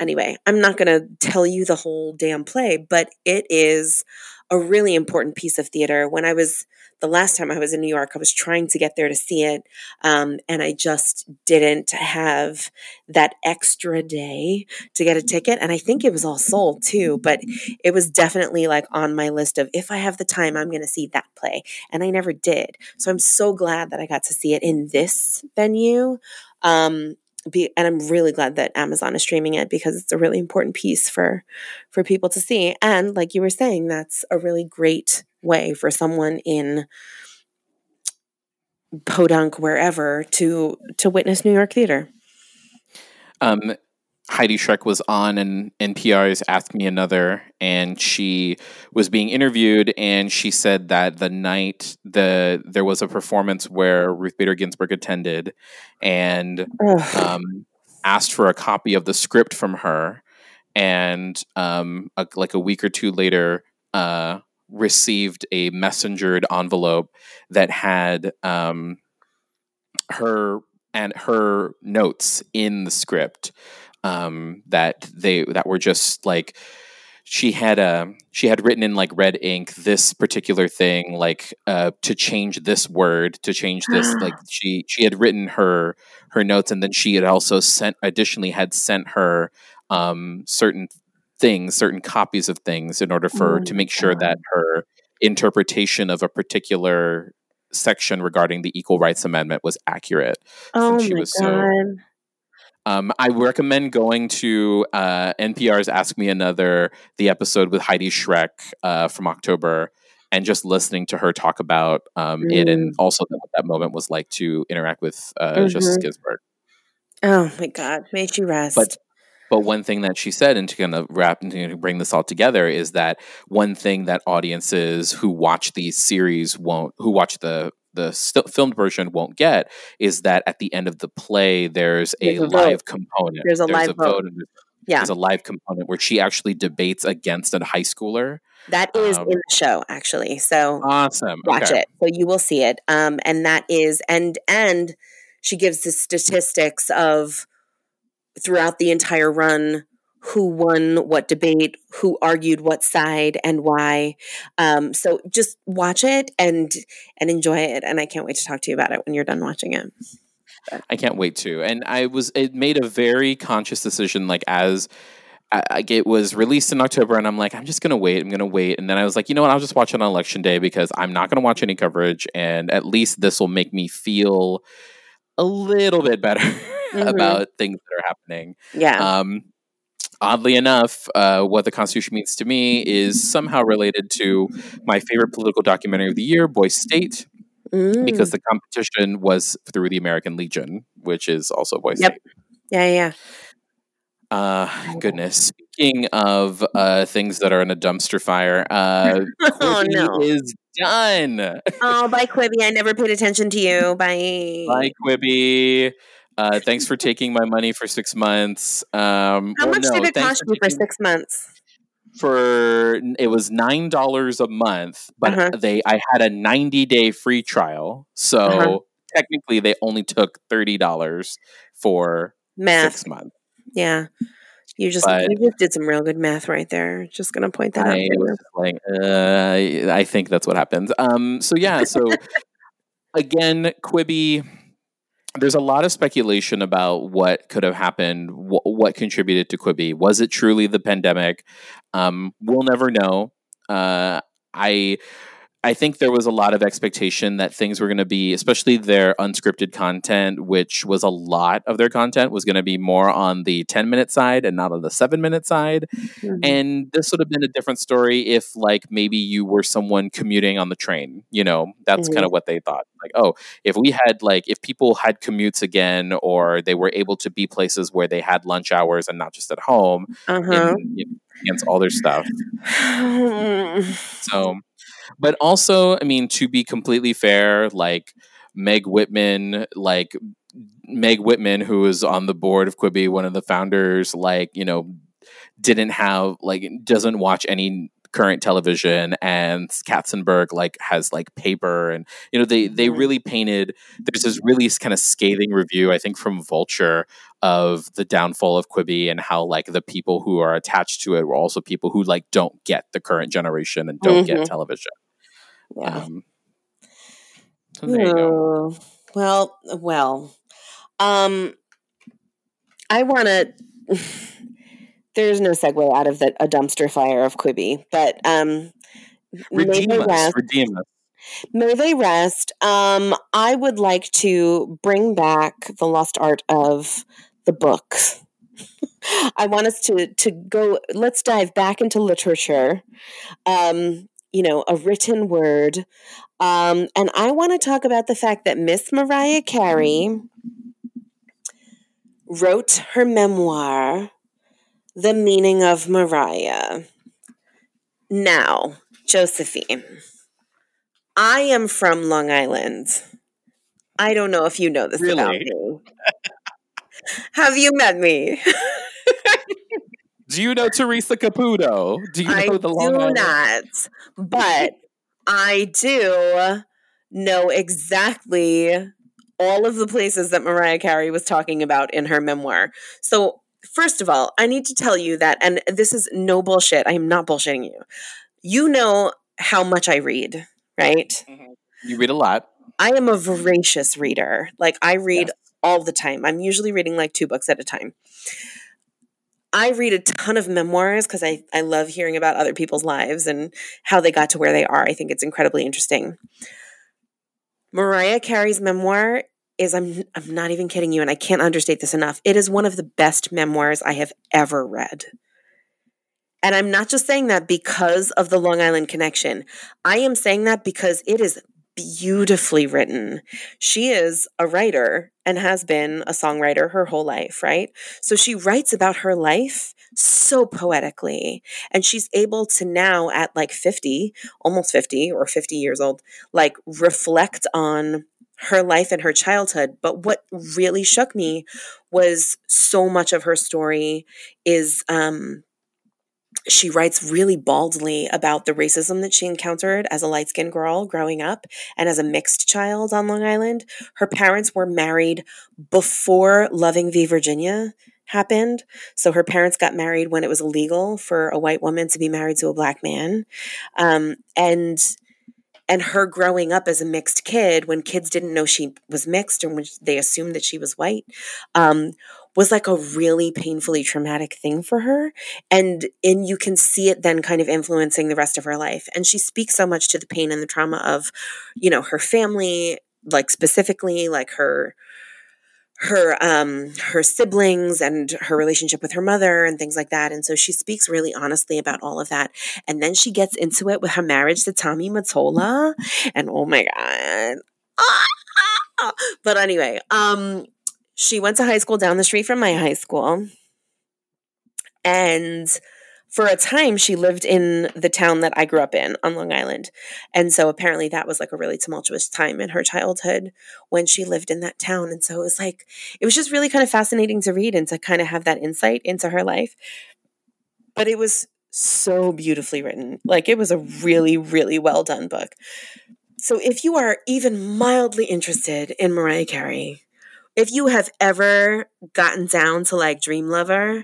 anyway i'm not going to tell you the whole damn play but it is a really important piece of theater. When i was the last time i was in new york i was trying to get there to see it um, and i just didn't have that extra day to get a ticket and i think it was all sold too but it was definitely like on my list of if i have the time i'm going to see that play and i never did. So i'm so glad that i got to see it in this venue um, be, and i'm really glad that amazon is streaming it because it's a really important piece for for people to see. And like you were saying that's a really great way for someone in podunk wherever to to witness new york theater. Um, Heidi Schreck was on an NPR's Ask Me Another, and she was being interviewed, and she said that the night the there was a performance where Ruth Bader Ginsburg attended, and um, asked for a copy of the script from her, and um, a, like a week or two later, uh, received a messengered envelope that had um, her and her notes in the script um, that they that were just like she had a she had written in like red ink this particular thing like uh, to change this word to change this like she she had written her her notes and then she had also sent additionally had sent her um, certain things certain copies of things in order for Oh to make sure that her interpretation of a particular section regarding the equal rights amendment was accurate oh she my was so- god um, I recommend going to uh, NPR's Ask Me Another, the episode with Heidi Schreck uh, from October, and just listening to her talk about um, it and also what that moment was like to interact with uh, Justice Mhm. Ginsburg. oh my god may she rest But but one thing that she said, and to kind of wrap and to bring this all together, is that one thing that audiences who watch these series won't, who watch the the st- filmed version won't get, is that at the end of the play, there's a, There's a vote. live component. There's a live vote. and there's yeah there's a live component where she actually debates against a high schooler. that is um, in the show actually so Awesome. watch okay. it so you will see it um and that is and and she gives the statistics of throughout the entire run who won what debate who argued what side and why um so just watch it and and enjoy it and i can't wait to talk to you about it when you're done watching it I can't wait to. And I was it made a very conscious decision like as I, it was released in October, and I'm like, I'm just gonna wait. I'm gonna wait, and then I was like, you know what? I'll just watch it on election day because I'm not gonna watch any coverage, and at least this will make me feel a little bit better mm-hmm. about things that are happening. Yeah. Um, oddly enough, uh, what the Constitution means to me is somehow related to my favorite political documentary of the year, Boy State. Mm. Because the competition was through the American Legion, which is also Boy yep. State. Yeah, yeah. Uh, goodness. Speaking of uh, things that are in a dumpster fire, uh, oh no, is done. oh, bye, Quibi. I never paid attention to you. Bye. Bye, Quibi. Uh, thanks for taking my money for six months. Um, How much no, did it cost you for six months? For it was nine dollars a month, but uh-huh. they I had a ninety day free trial, so uh-huh. technically they only took thirty dollars for Math. six months. Yeah. You just but you just did some real good math right there. Just gonna point that I out. like, uh, I think that's what happens. Um, so yeah, so again, Quibi. There's a lot of speculation about what could have happened, wh- what contributed to Quibi. Was it truly the pandemic? Um, we'll never know. Uh, I I think there was a lot of expectation that things were going to be, especially their unscripted content, which was a lot of their content, was going to be more on the 10 minute side and not on the seven minute side. Mm-hmm. And this would have been a different story if, like, maybe you were someone commuting on the train. You know, that's mm-hmm. kind of what they thought. Like, oh, if we had, like, if people had commutes again, or they were able to be places where they had lunch hours and not just at home, uh-huh. in, in, against all their stuff. so but also, I mean, to be completely fair, like Meg Whitman, like Meg Whitman, who is on the board of Quibi, one of the founders, like, you know, didn't have like doesn't watch any current television and Katzenberg like has like paper and you know they they really painted there's this really kind of scathing review I think from Vulture of the downfall of Quibi and how like the people who are attached to it were also people who like don't get the current generation and don't mm-hmm. get television. Yeah. Um, so there you go. Well, well, um, I want to. there's no segue out of the, a dumpster fire of Quibi, but um, redeem may us, rest. Redeem us. May they rest. Um, I would like to bring back the lost art of the book. I want us to to go. Let's dive back into literature. Um, you know, a written word. Um, and I want to talk about the fact that Miss Mariah Carey wrote her memoir, The Meaning of Mariah. Now, Josephine, I am from Long Island. I don't know if you know this really? about me. Have you met me? Do you know Teresa Caputo? Do you know I the Long do Island? not, but I do know exactly all of the places that Mariah Carey was talking about in her memoir. So, first of all, I need to tell you that, and this is no bullshit. I am not bullshitting you. You know how much I read, right? Mm-hmm. You read a lot. I am a voracious reader. Like, I read yes. all the time. I'm usually reading like two books at a time. I read a ton of memoirs because I, I love hearing about other people's lives and how they got to where they are. I think it's incredibly interesting. Mariah Carey's memoir is I'm I'm not even kidding you and I can't understate this enough. It is one of the best memoirs I have ever read. And I'm not just saying that because of the Long Island connection. I am saying that because it is beautifully written. She is a writer and has been a songwriter her whole life, right? So she writes about her life so poetically. And she's able to now, at like 50, almost 50 or 50 years old, like reflect on her life and her childhood. But what really shook me was so much of her story is um, she writes really baldly about the racism that she encountered as a light skinned girl growing up and as a mixed child on Long Island. Her parents were married before Loving v. Virginia happened. So her parents got married when it was illegal for a white woman to be married to a black man. Um, and and her growing up as a mixed kid when kids didn't know she was mixed and when they assumed that she was white um, was like a really painfully traumatic thing for her. And and you can see it then kind of influencing the rest of her life. And she speaks so much to the pain and the trauma of you know her family like specifically like her her um her siblings and her relationship with her mother and things like that. And so she speaks really honestly about all of that. And then she gets into it with her marriage to Tommy Mottola and oh my god. But anyway um she went to high school down the street from my high school. And for a time she lived in the town that I grew up in on Long Island. And so apparently that was like a really tumultuous time in her childhood when she lived in that town. And so it was like it was just really kind of fascinating to read and to kind of have that insight into her life. But it was so beautifully written. Like it was a really really well done book. So if you are even mildly interested in Mariah Carey, if you have ever gotten down to like Dream Lover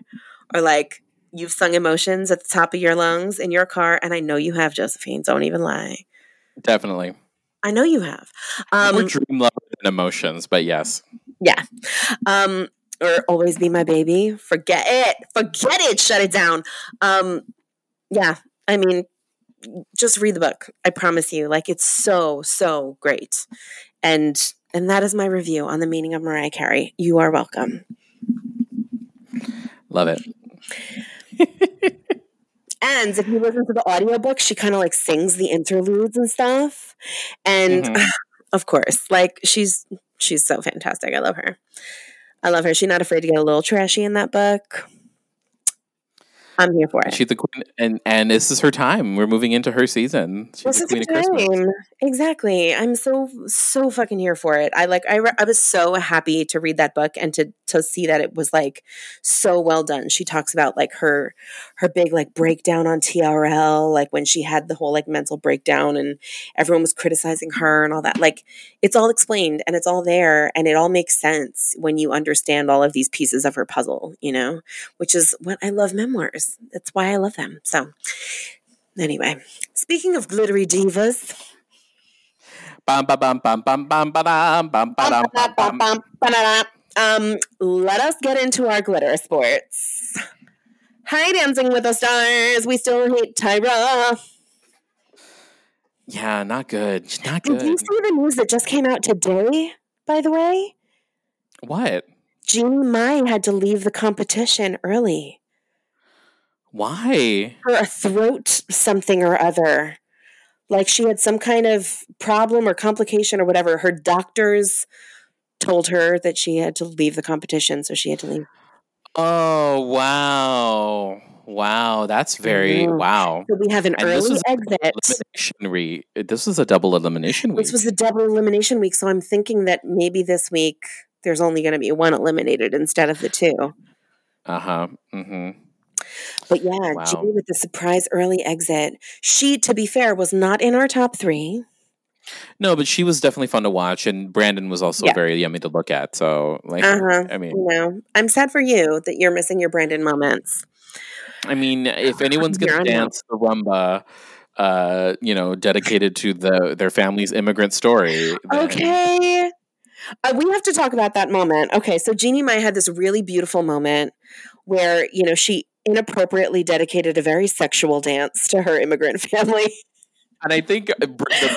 or like you've sung emotions at the top of your lungs in your car, and I know you have, Josephine. Don't even lie. Definitely. I know you have. Um, More dream love than emotions, but yes. Yeah. Um, or always be my baby. Forget it. Forget it. Shut it down. Um, yeah. I mean, just read the book. I promise you. Like it's so so great, and and that is my review on the meaning of Mariah Carey. You are welcome. Love it. And if you listen to the audiobook, she kind of like sings the interludes and stuff. And mm-hmm. of course, like she's she's so fantastic. I love her. I love her. She's not afraid to get a little trashy in that book. I'm here for it. She's the queen, and and this is her time. We're moving into her season. She's this the queen of Christmas. Exactly. I'm so so fucking here for it. I like. I re- I was so happy to read that book and to to see that it was like so well done. She talks about like her her big like breakdown on TRL, like when she had the whole like mental breakdown and everyone was criticizing her and all that. Like it's all explained and it's all there and it all makes sense when you understand all of these pieces of her puzzle. You know, which is what I love memoirs that's why I love them. So, anyway, speaking of glittery divas. Um, let us get into our glitter sports. Hi, Dancing with the Stars. We still hate Tyra. Yeah, not good. Not good. Did you see the news that just came out today, by the way? What? Jeannie Mai had to leave the competition early. Why? For a throat something or other. Like she had some kind of problem or complication or whatever. Her doctors told her that she had to leave the competition, so she had to leave. Oh, wow. Wow, that's very mm-hmm. wow. So we have an and early exit. Elimination Re- this was a double elimination week. This was a double elimination week, so I'm thinking that maybe this week there's only going to be one eliminated instead of the two. Uh huh. Mm-hmm. But yeah, wow. Jeannie with the surprise early exit. She, to be fair, was not in our top three. No, but she was definitely fun to watch, and Brandon was also yeah. very yummy to look at. So, like, uh-huh. I mean, you know, I'm sad for you that you're missing your Brandon moments. I mean, if anyone's going to dance the rumba, uh, you know, dedicated to the their family's immigrant story. Then... Okay. Uh, we have to talk about that moment. Okay, so Jeannie Mai had this really beautiful moment where, you know, she inappropriately dedicated a very sexual dance to her immigrant family. And I think uh,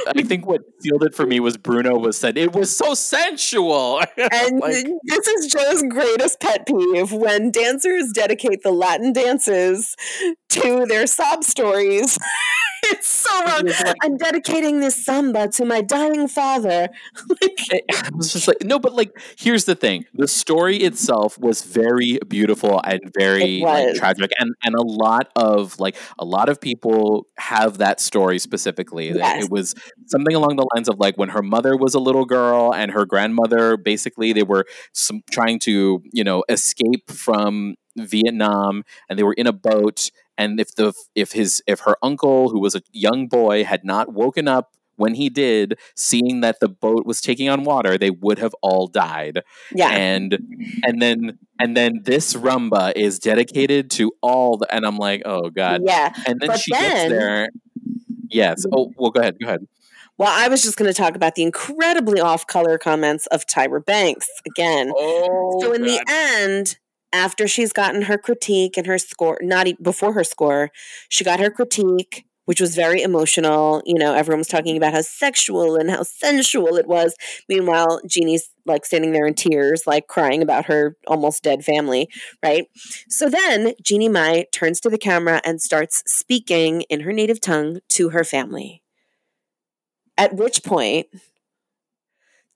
I think what sealed it for me was Bruno was said it was so sensual. and like, this is Joe's greatest pet peeve when dancers dedicate the Latin dances to their sob stories. it's so wrong. Like, I'm dedicating this samba to my dying father. like, I was just like, no, but like, here's the thing: the story itself was very beautiful and very like, tragic, and and a lot of like a lot of people have that story specifically. Yes. It was something along the lines of like when her mother was a little girl and her grandmother basically they were some, trying to you know escape from Vietnam and they were in a boat and if the if his if her uncle who was a young boy had not woken up when he did seeing that the boat was taking on water they would have all died yeah and and then and then this rumba is dedicated to all the and i'm like oh god yeah and then but she then, gets there yes mm-hmm. oh well go ahead go ahead Well, I was just going to talk about the incredibly off color comments of Tyra Banks again. Oh, so in God. the end, after she's gotten her critique and her score, not e- before her score, she got her critique, which was very emotional. You know, everyone was talking about how sexual and how sensual it was. Meanwhile, Jeannie's like standing there in tears, like crying about her almost dead family, right? So then Jeannie Mai turns to the camera and starts speaking in her native tongue to her family. At which point,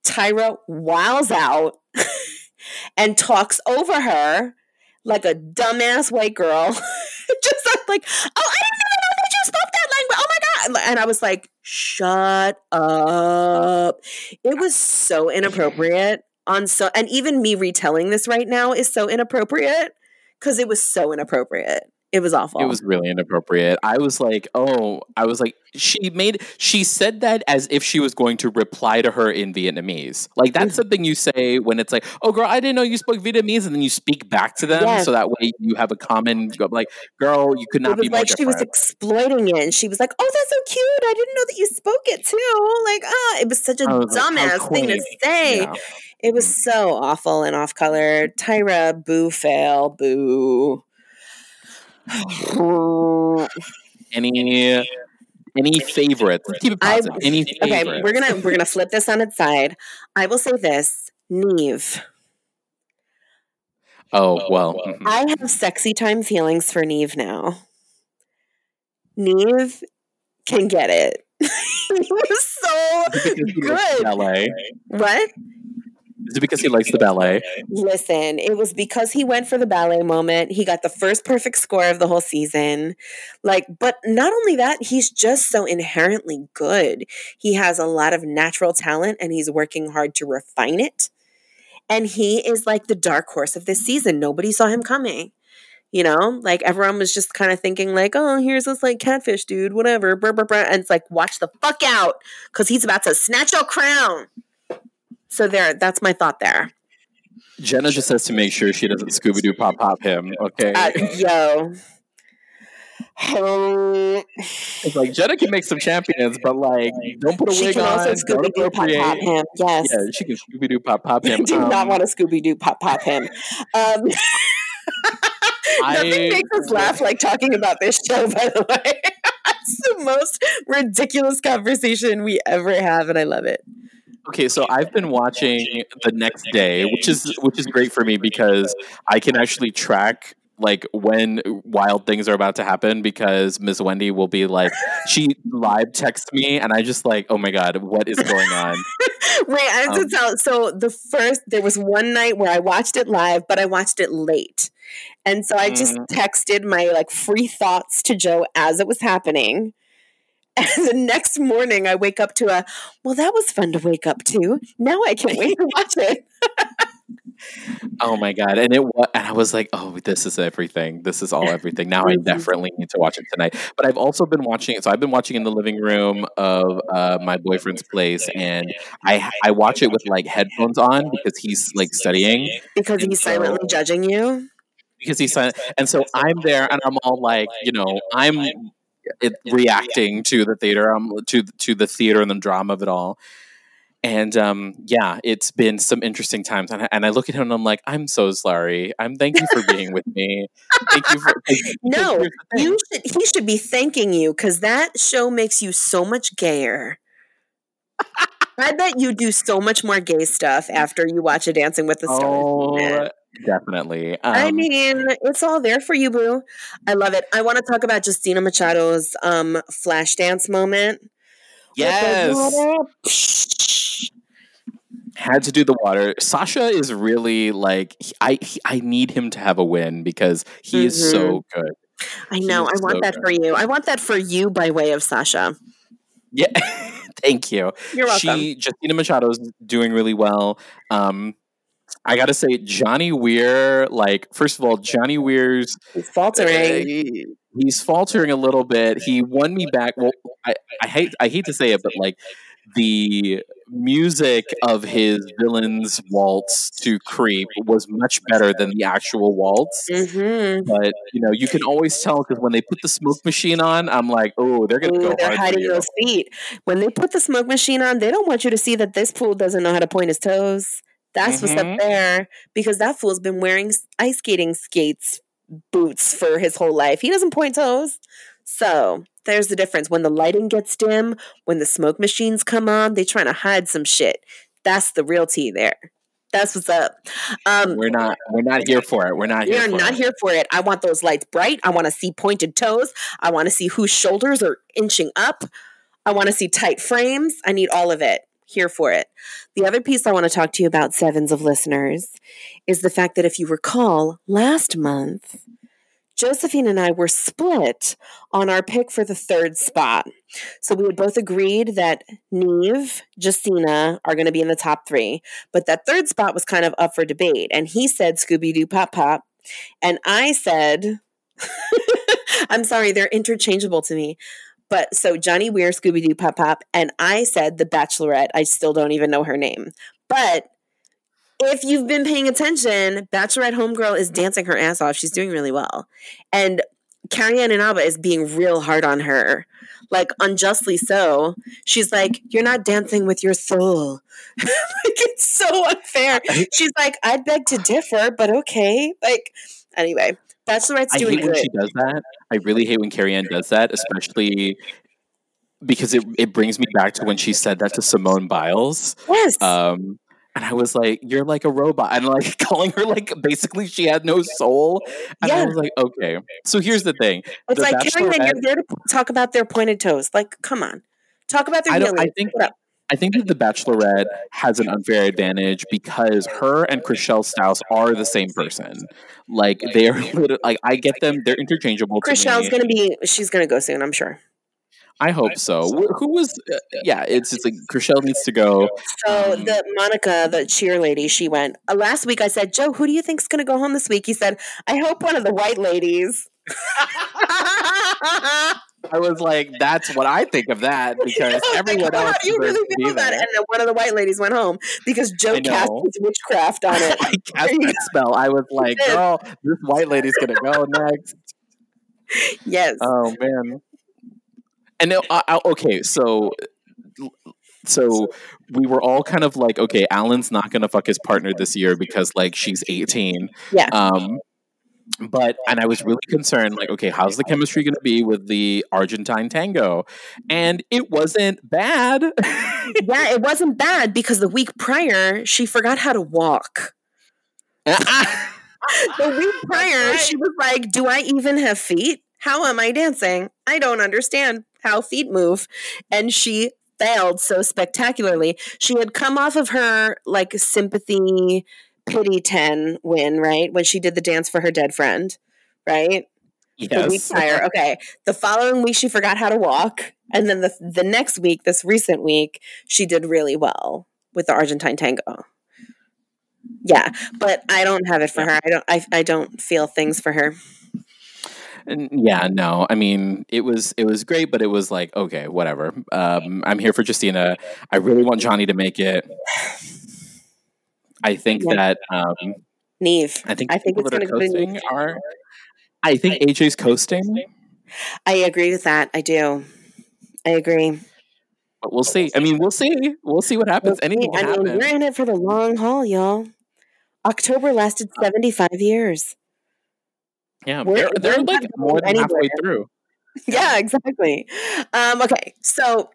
Tyra wows out and talks over her like a dumbass white girl. Just like, oh, I didn't even know that you spoke that language. Oh my God. And I was like, shut up. It was so inappropriate on so and even me retelling this right now is so inappropriate because it was so inappropriate. It was awful. It was really inappropriate. I was like, oh, I was like, she made, she said that as if she was going to reply to her in Vietnamese. Like, that's something you say when it's like, oh, girl, I didn't know you spoke Vietnamese. And then you speak back to them. Yes. So that way you have a common, like, girl, you could not be more like she was exploiting it and she was like, Oh, that's so cute. I didn't know that you spoke it too. Like, ah, it was such a was like, dumbass thing to say. Yeah. It was so awful and off color. Tyra, boo fail, boo. Any, any favorites? Let's keep it I- positive. Any okay, favorites? we're gonna we're gonna flip this on its side. I will say this, Nev. oh, well. mhm. I have sexy time feelings for Nev now. Nev can get it. he was so Is it because he likes good. ballet? What? Is it because he likes the ballet? Listen, it was because he went for the ballet moment. He got the first perfect score of the whole season. Like, but not only that, he's just so inherently good. He has a lot of natural talent and he's working hard to refine it. And he is like the dark horse of this season. Nobody saw him coming. You know, like everyone was just kind of thinking, like, oh, here's this like catfish dude, whatever. Brr, brr, brr. And it's like, watch the fuck out because he's about to snatch your crown. So there, that's my thought there. Jenna just has to make sure she doesn't Scooby Doo pop pop him. Okay. Uh, yo. Um, It's like Jenna can make some champions, but like don't put a she wig on. also don't Scooby Doo pop pop him. Yes. Yeah, she can Scooby Doo pop pop him. I do not Um, want to Scooby Doo pop pop him. Um, nothing I- makes us laugh like talking about this show, by the way. it's the most ridiculous conversation we ever have, and I love it. Okay, so I've been watching the next day, which is which is great for me because I can actually track like when wild things are about to happen because Ms. Wendy will be like she live texts me and I just like, oh my god, what is going on? Wait, I have Um, to tell. So the first, there was one night where I watched it live, but I watched it late, and so I just Mhm. texted my like free thoughts to Joe as it was happening. And the next morning, I wake up to a, well, that was fun to wake up to. Now I can't wait to watch it. Oh my god! And it was, and I was like, "Oh, this is everything. This is all everything." Now I Mhm. definitely need to watch it tonight. But I've also been watching it. So I've been watching in the living room of uh, my boyfriend's place, and I I watch it with like headphones on because he's like studying Because he's silently so- judging you. because he's silent. And so I'm there, and I'm all like, you know, I'm it, reacting to the theater, um, to to the theater and the drama of it all. And um, yeah, it's been some interesting times, and I, and I look at him and I'm like, I'm so sorry. I'm thank you for being with me. Thank you for No, here's the thing. You should, he should be thanking you because that show makes you so much gayer. I bet you do so much more gay stuff after you watch a Dancing with the Stars. Oh, definitely. Um, I mean, it's all there for you, boo. I love it. I want to talk about Justina Machado's um, flash dance moment. Yes, had to do the water. Sasha is really like I. He, I need him to have a win because he is so good. I know. I want so that good. for you. I want that for you by way of Sasha. Yeah, thank you. You're welcome. She Justina Machado's doing really well. Um, I gotta say, Johnny Weir. Like, first of all, Johnny Weir's He's faltering. he's faltering a little bit. He won me back. Well, I, I hate I hate to say it, but like the music of his villain's waltz to creep was much better than the actual waltz Mm-hmm. but you know you can always tell because when they put the smoke machine on i'm like oh they're gonna Ooh, go they're hiding you. those feet. When they put the smoke machine on, they don't want you to see that this fool doesn't know how to point his toes. That's what's Mhm. up there because that fool's been wearing ice skating skates boots for his whole life. He doesn't point toes. So there's the difference. When the lighting gets dim, when the smoke machines come on, they trying to hide some shit. That's the real tea there. That's what's up. Um, we're not we're not here for it we're not here for not it. here for it. I want those lights bright. I want to see pointed toes. I want to see whose shoulders are inching up. I want to see tight frames. I need all of it. Here for it. The other piece I want to talk to you about, sevens of listeners, is the fact that if you recall, last month, Josephine and I were split on our pick for the third spot. So we had both agreed that Nev, Justina are going to be in the top three, but that third spot was kind of up for debate. And he said Scooby Doo Pop Pop, and I said, I'm sorry, they're interchangeable to me. But so Johnny Weir, Scooby Doo Pop Pop, and I said The Bachelorette. I still don't even know her name. But if you've been paying attention, Bachelorette Homegirl is dancing her ass off. She's doing really well. And Carrie Ann Inaba is being real hard on her. Like unjustly so. She's like, You're not dancing with your soul. like it's so unfair. She's like, I beg to differ, but okay. Like, anyway, Bachelorette's I doing hate when good. she does that. I really hate when Carrie Ann does that, especially because it, it brings me back to when she said that to Simone Biles. Yes. Um, and I was like, "You're like a robot," and like calling her like basically she had no soul. And I was like, "Okay." So here's the thing: it's the like Carrie Ann, you're there to talk about their pointed toes. Like, come on. Talk about their I I think- up? I think that the Bachelorette has an unfair advantage because her and Chrishell Stause are the same person. Like they are, lit- like I get them; they're interchangeable. to Chrishell's me. gonna be she's gonna go soon, I'm sure. I hope so. Who was? Uh, yeah, it's just like Chrishell needs to go. So Um, the Monica, the cheer lady, she went. Uh, last week I said, Joe, who do you think's gonna go home this week? He said, I hope one of the white ladies. I was like, that's what I think of that because everyone like, how else do you really feel about it? there. And then one of the white ladies went home because Joe cast his witchcraft on it. I cast that spell. I was like, girl, this white lady's gonna go next. yes. Oh man. And now, I, I, okay, so so we were all kind of like, okay, Alan's not gonna fuck his partner this year because like she's eighteen. Yeah. Um, but and I was really concerned, like, okay, how's the chemistry gonna be with the Argentine tango? And it wasn't bad. yeah, it wasn't bad because the week prior she forgot how to walk. The week prior, right. she was like, Do I even have feet? How am I dancing? I don't understand how feet move. And she failed so spectacularly. She had come off of her like sympathy pity 10 win, right? When she did the dance for her dead friend, right? The week prior. Okay. The following week she forgot how to walk. And then the the next week, this recent week, she did really well with the Argentine tango. Yeah, but I don't have it for Yeah. her. I don't. I, I don't feel things for her. Yeah, no. I mean, it was it was great, but it was like okay, whatever. Um, I'm here for Justina. I really want Johnny to make it. I think Yeah. that um, Nev. I think I think it's are gonna go to coasting are. I think AJ's coasting, I agree with that. I do. I agree. but we'll see. I mean, we'll see. We'll see what happens. Anything I can mean, happen. we're in it for the long haul, y'all. October lasted seventy five years. Yeah, we're- they're, they're we're like more than going halfway through. yeah, exactly. Um, okay, so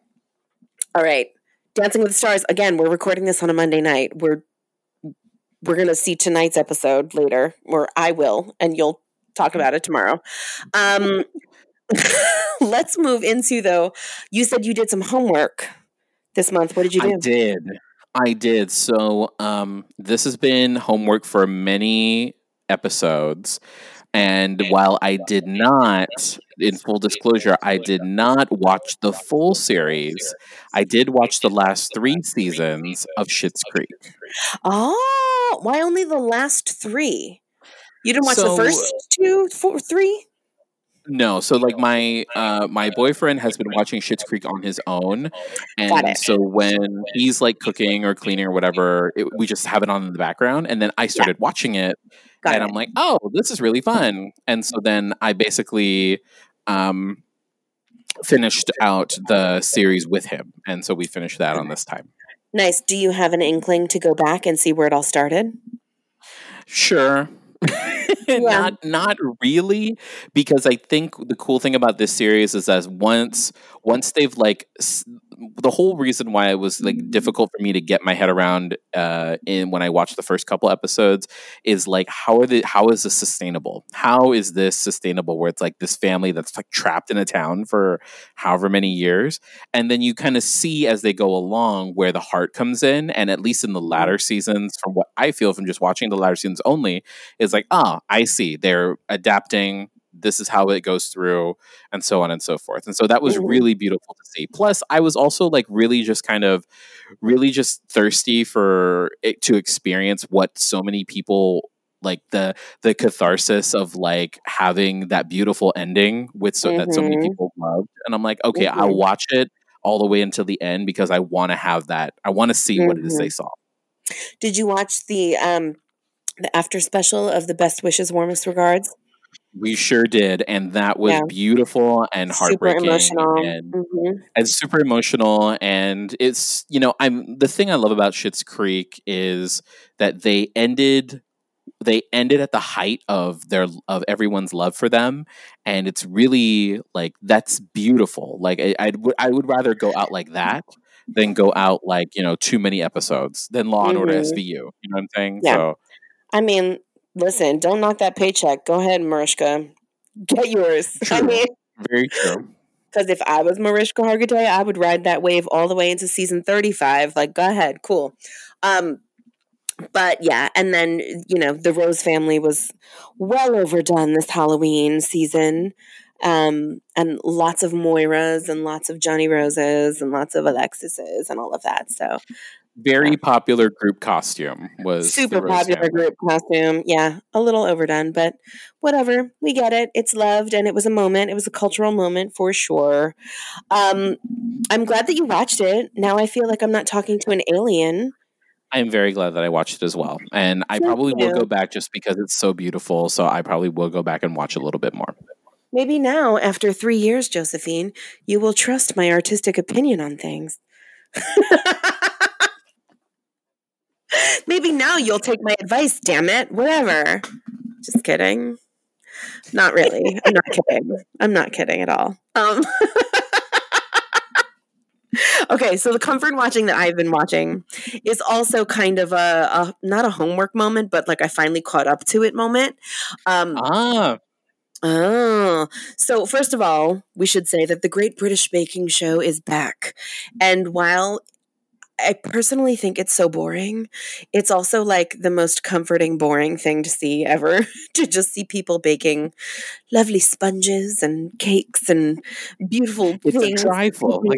all right, Dancing with the Stars. Again, we're recording this on a Monday night. We're we're gonna see tonight's episode later, or I will, and you'll talk about it tomorrow. Um, let's move into though. You said you did some homework this month. What did you do? I did. I did. So um, this has been homework for many episodes. And while I did not, in full disclosure, I did not watch the full series. I did watch the last three seasons of Schitt's Creek. Oh, why only the last three? You didn't watch the So- first two, four, three? No, so like my uh my boyfriend has been watching Schitt's Creek on his own, Got and it. so when he's like cooking or cleaning or whatever, it, we just have it on in the background. And then I started watching it, Got and it. I'm like, oh, this is really fun. And so then I basically um finished out the series with him, and so we finished that on this time. Nice. Do you have an inkling to go back and see where it all started? Sure. not not really because I think the cool thing about this series is that once once they've like the whole reason why it was like difficult for me to get my head around uh in when I watched the first couple episodes is like how are the how is this sustainable? How is this sustainable where it's like this family that's like trapped in a town for however many years and then you kind of see as they go along where the heart comes in and at least in the latter seasons from what I feel from just watching the latter seasons only is like, ah, I see. They're adapting. This is how it goes through, and so on and so forth. And so that was really beautiful to see. Plus, I was also like really just kind of, really just thirsty for it to experience what so many people like the the catharsis of like having that beautiful ending with so that so many Mhm. people loved. And I'm like, okay, I'll Mhm. watch it all the way until the end because I want to have that. I want to see what it is Mhm. they saw. Did you watch the um the after special of the best wishes, warmest regards? We sure did, and that was Yeah. beautiful and Super heartbreaking emotional. and Mhm. and super emotional. And it's you know, I'm the thing I love about Schitt's Creek is that they ended they ended at the height of their of everyone's love for them, and it's really like that's beautiful. Like I I would I would rather go out like that than go out like you know too many episodes than Law and Order Mhm. SVU. You know what I'm saying? Yeah. So I mean, listen, don't knock that paycheck. Go ahead, Mariska. Get yours. I mean, very true. because if I was Mariska Hargitay, I would ride that wave all the way into season 35. Like, go ahead, cool. Um, but yeah, and then, you know, the Rose family was well overdone this Halloween season. Um, and lots of Moiras and lots of Johnny Roses and lots of Alexises and all of that. So Very popular group costume was super popular group costume. Yeah, a little overdone, but whatever. We get it. It's loved and it was a moment. It was a cultural moment for sure. Um, I'm glad that you watched it. Now I feel like I'm not talking to an alien. I am very glad that I watched it as well. And I Thank probably will go back just because it's so beautiful. So I probably will go back and watch a little bit more. Maybe now, after three years, Josephine, you will trust my artistic opinion on things. Maybe now you'll take my advice, damn it. Whatever. Just kidding. Not really. I'm not kidding. I'm not kidding at all. Um, okay, so the comfort watching that I've been watching is also kind of a, a not a homework moment, but like I finally caught up to it moment. Um, Ah, Oh, so first of all, we should say that the Great British Baking Show is back. And while I personally think it's so boring, it's also like the most comforting, boring thing to see ever to just see people baking lovely sponges and cakes and beautiful it's things. a trifle.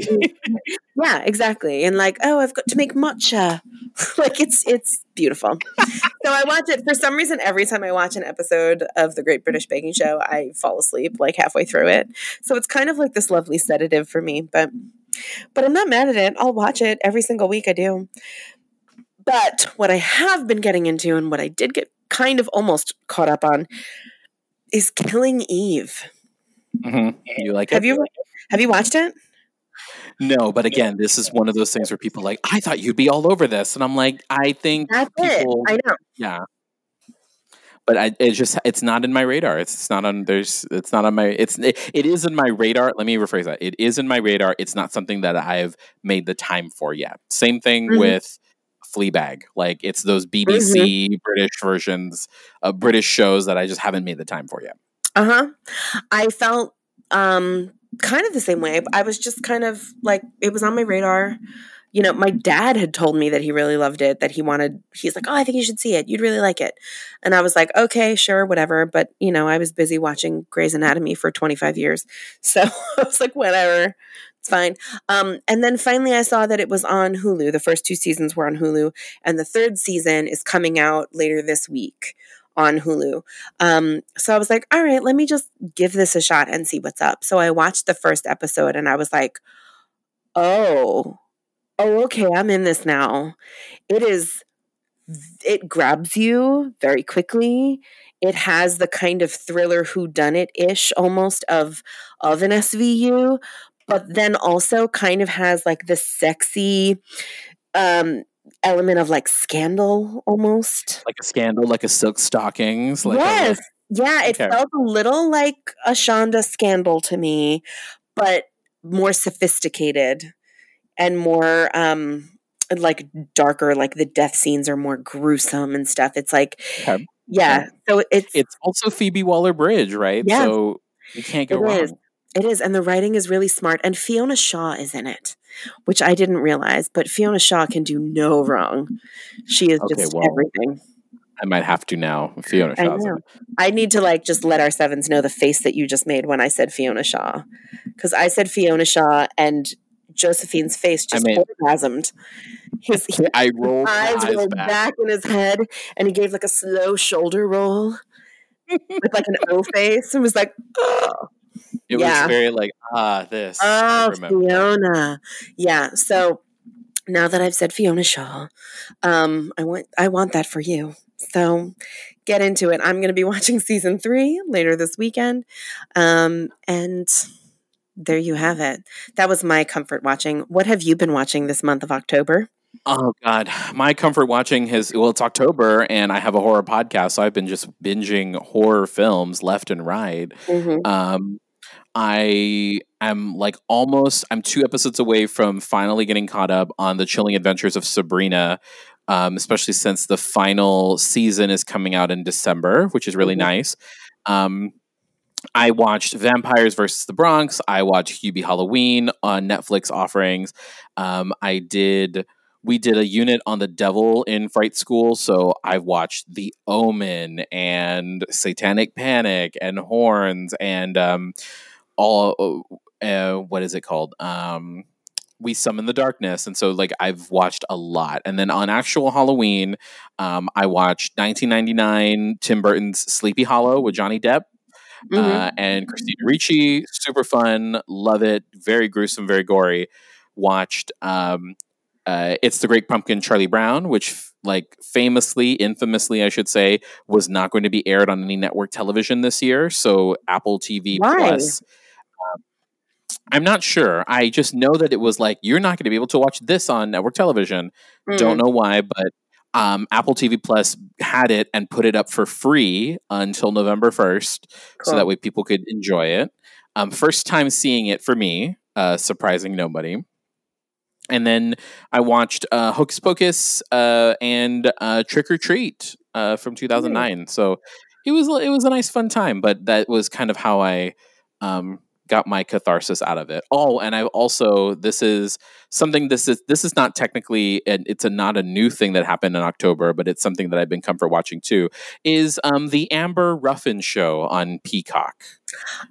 Yeah, exactly. And like, oh, I've got to make matcha. like it's it's beautiful. so I watch it for some reason every time I watch an episode of the Great British Baking Show, I fall asleep like halfway through it. So it's kind of like this lovely sedative for me, but but I'm not mad at it. I'll watch it every single week I do. But what I have been getting into and what I did get kind of almost caught up on is Killing Eve. Mhm. You like Have it? you have you watched it? No, but again, this is one of those things where people are like, I thought you'd be all over this. And I'm like, I think That's people, it. I know. yeah. But I, it's just, it's not in my radar. It's, it's not on, there's, it's not on my, it's, it, it is in my radar. Let me rephrase that. It is in my radar. It's not something that I've made the time for yet. Same thing Mhm. with Fleabag. Like it's those BBC British versions of British shows that I just haven't made the time for yet. Uh huh. I felt um kind of the same way. I was just kind of like it was on my radar. You know, my dad had told me that he really loved it, that he wanted he's like, "Oh, I think you should see it. You'd really like it." And I was like, "Okay, sure, whatever." But, you know, I was busy watching Grey's Anatomy for 25 years. So, I was like, "Whatever. It's fine." Um and then finally I saw that it was on Hulu. The first two seasons were on Hulu, and the third season is coming out later this week on Hulu. Um, so I was like, all right, let me just give this a shot and see what's up. So I watched the first episode and I was like, oh, oh, okay, I'm in this now. It is, it grabs you very quickly. It has the kind of thriller who done it ish almost of of an SVU, but then also kind of has like the sexy um element of like scandal almost. Like a scandal, like a silk stockings. Like yes. A, yeah, it okay. felt a little like a Shonda scandal to me, but more sophisticated and more um like darker like the death scenes are more gruesome and stuff it's like okay. yeah so it's it's also phoebe waller-bridge right yeah so you can't go it wrong is. it is and the writing is really smart and fiona shaw is in it which i didn't realize but fiona shaw can do no wrong she is okay, just well, everything I might have to now. Fiona Shaw. I, I need to like just let our sevens know the face that you just made when I said Fiona Shaw, because I said Fiona Shaw and Josephine's face just I mean, orgasmed. His, his I rolled eyes, eyes rolled back. back. in his head, and he gave like a slow shoulder roll with like an O face, and was like, "Oh." It yeah. was very like ah this. Oh, Fiona. Yeah. So now that I've said Fiona Shaw, um, I want I want that for you. So get into it. I'm going to be watching season three later this weekend, um, and there you have it. That was my comfort watching. What have you been watching this month of October? Oh God, my comfort watching has well, it's October, and I have a horror podcast, so I've been just binging horror films left and right. Mm-hmm. Um, I am like almost I'm two episodes away from finally getting caught up on the chilling adventures of Sabrina, um, especially since the final season is coming out in December, which is really mm-hmm. nice. Um, I watched Vampires versus the Bronx. I watched Hubie Halloween on Netflix offerings. Um, I did. We did a unit on the devil in Fright School, so I've watched The Omen and Satanic Panic and Horns and um, all. Uh, what is it called? Um, we summon the darkness and so like i've watched a lot and then on actual halloween um, i watched 1999 tim burton's sleepy hollow with johnny depp mm-hmm. uh, and Christina Ricci. Super fun, love it. Very gruesome, very gory. Watched um, uh, It's the Great Pumpkin, Charlie Brown, which like famously, infamously, I should say, was not going to be aired on any network television this year. So Apple TV Why? Plus. Um, I'm not sure. I just know that it was like you're not going to be able to watch this on network television. Mm. Don't know why, but um, Apple TV Plus had it and put it up for free until November 1st, cool. so that way people could enjoy it. Um, first time seeing it for me, uh, surprising nobody. And then I watched uh, Hocus Pocus uh, and uh, Trick or Treat uh, from 2009. Mm. So it was it was a nice fun time, but that was kind of how I um, got my catharsis out of it. Oh, and I've also this is something this is this is not technically and it's a not a new thing that happened in October, but it's something that I've been comfort watching too. Is um, the Amber Ruffin show on Peacock.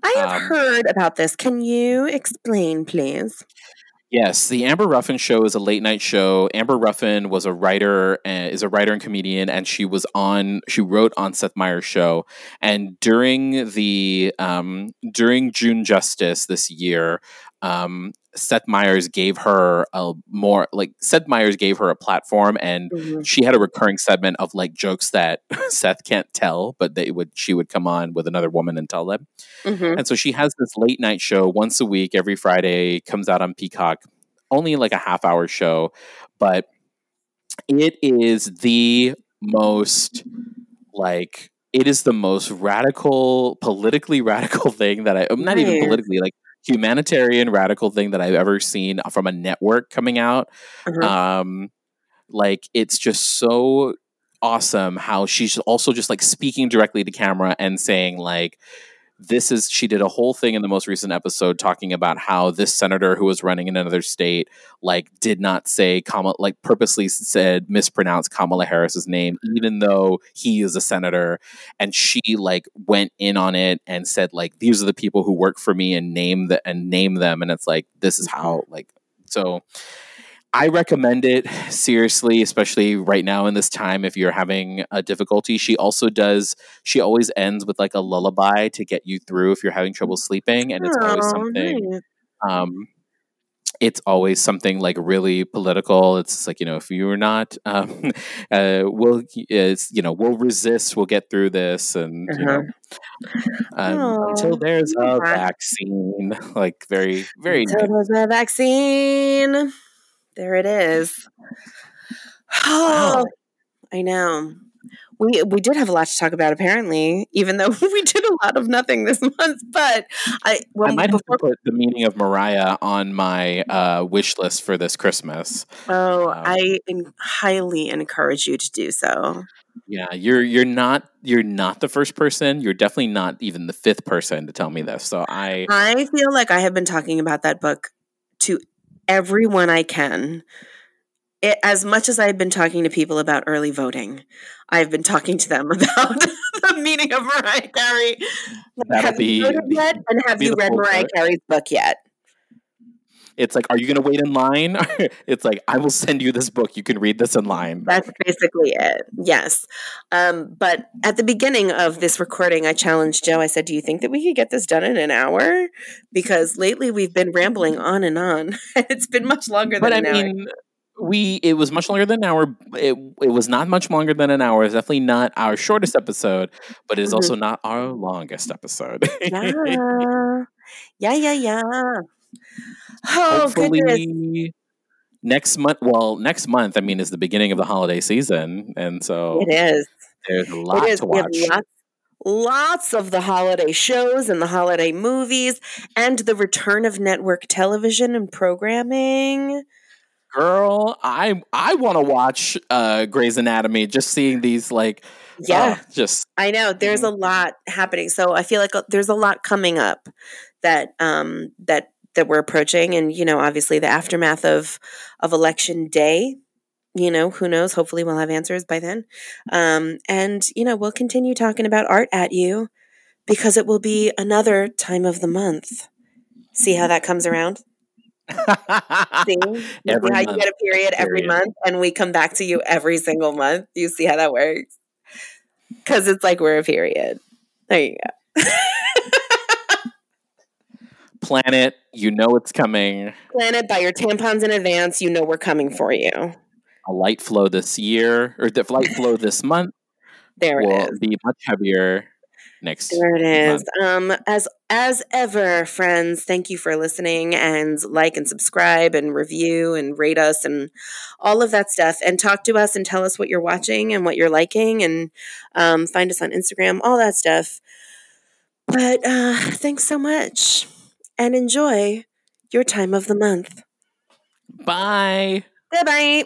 I have um, heard about this. Can you explain, please? Yes, the Amber Ruffin show is a late night show. Amber Ruffin was a writer, uh, is a writer and comedian, and she was on. She wrote on Seth Meyers' show, and during the um, during June Justice this year, um, Seth Meyers gave her a more like Seth Meyers gave her a platform, and mm-hmm. she had a recurring segment of like jokes that Seth can't tell, but they would she would come on with another woman and tell them. Mm-hmm. And so she has this late night show once a week, every Friday, comes out on Peacock, only like a half hour show, but it is the most like it is the most radical, politically radical thing that I, I'm not even politically, like humanitarian radical thing that I've ever seen from a network coming out. Mm-hmm. Um, like it's just so awesome how she's also just like speaking directly to camera and saying like this is she did a whole thing in the most recent episode talking about how this senator who was running in another state like did not say Kamala like purposely said mispronounced Kamala Harris's name even though he is a senator. And she like went in on it and said like these are the people who work for me and name the and name them. And it's like this is how like so I recommend it seriously, especially right now in this time if you're having a difficulty. She also does, she always ends with like a lullaby to get you through if you're having trouble sleeping. And it's always Oh, something, nice. um, it's always something like really political. It's like, you know, if you're not, um, uh, we'll, it's, you know, we'll resist, we'll get through this. And, you know, um, until there's a vaccine, like very, very Until there's a vaccine. There it is. Oh, Wow. I know. We we did have a lot to talk about apparently, even though we did a lot of nothing this month. But I I when might have before to put the meaning of Mariah on my uh, wish list for this Christmas. oh, Um, I en- highly encourage you to do so. yeah, you're you're not you're not the first person. You're definitely not even the fifth person to tell me this. So I I feel like I have been talking about that book to everyone I can. It, as much as I've been talking to people about early voting, I've been talking to them about the meaning of Mariah Carey. That'll have you be- voted yet? And have you read Mariah book. Carey's book yet? It's like, are you going to wait in line? it's like I will send you this book. You can read this in line. That's basically it. Yes. Um, but at the beginning of this recording, I challenged Joe. I said, Do you think that we could get this done in an hour? Because lately we've been rambling on and on. it's been much longer But I than an hour. I mean, we it was much longer than an hour. It it was not much longer than an hour. It's definitely not our shortest episode, but it is Mhm. also not our longest episode. Yeah. Yeah, yeah, yeah. Oh, goodness. hopefully next month well next month i mean is the beginning of the holiday season and so It is. there's a lot to watch lots, lots of the holiday shows and the holiday movies and the return of network television and programming. girl i i want to watch uh grey's anatomy just seeing these like Yeah. uh, just I know there's a lot happening, so I feel like uh, there's a lot coming up that um that that we're approaching, and you know, obviously the aftermath of of election day. You know, who knows? Hopefully, we'll have answers by then. Um, and you know, we'll continue talking about art at you because it will be another time of the month. See how that comes around? See, how you get a period every period. month, and we come back to you every single month. You see how that works? Because it's like we're a period. There you go. planet you know it's coming Plan it, buy your tampons in advance. You know we're coming for you. a light flow this year or the light flow this month There it will is. be much heavier next There it is. Um, as as ever, friends, thank you for listening and like and subscribe and review and rate us and all of that stuff. And talk to us and tell us what you're watching and what you're liking and um, find us on Instagram, all that stuff. But uh, thanks so much and enjoy your time of the month. bye Bye bye.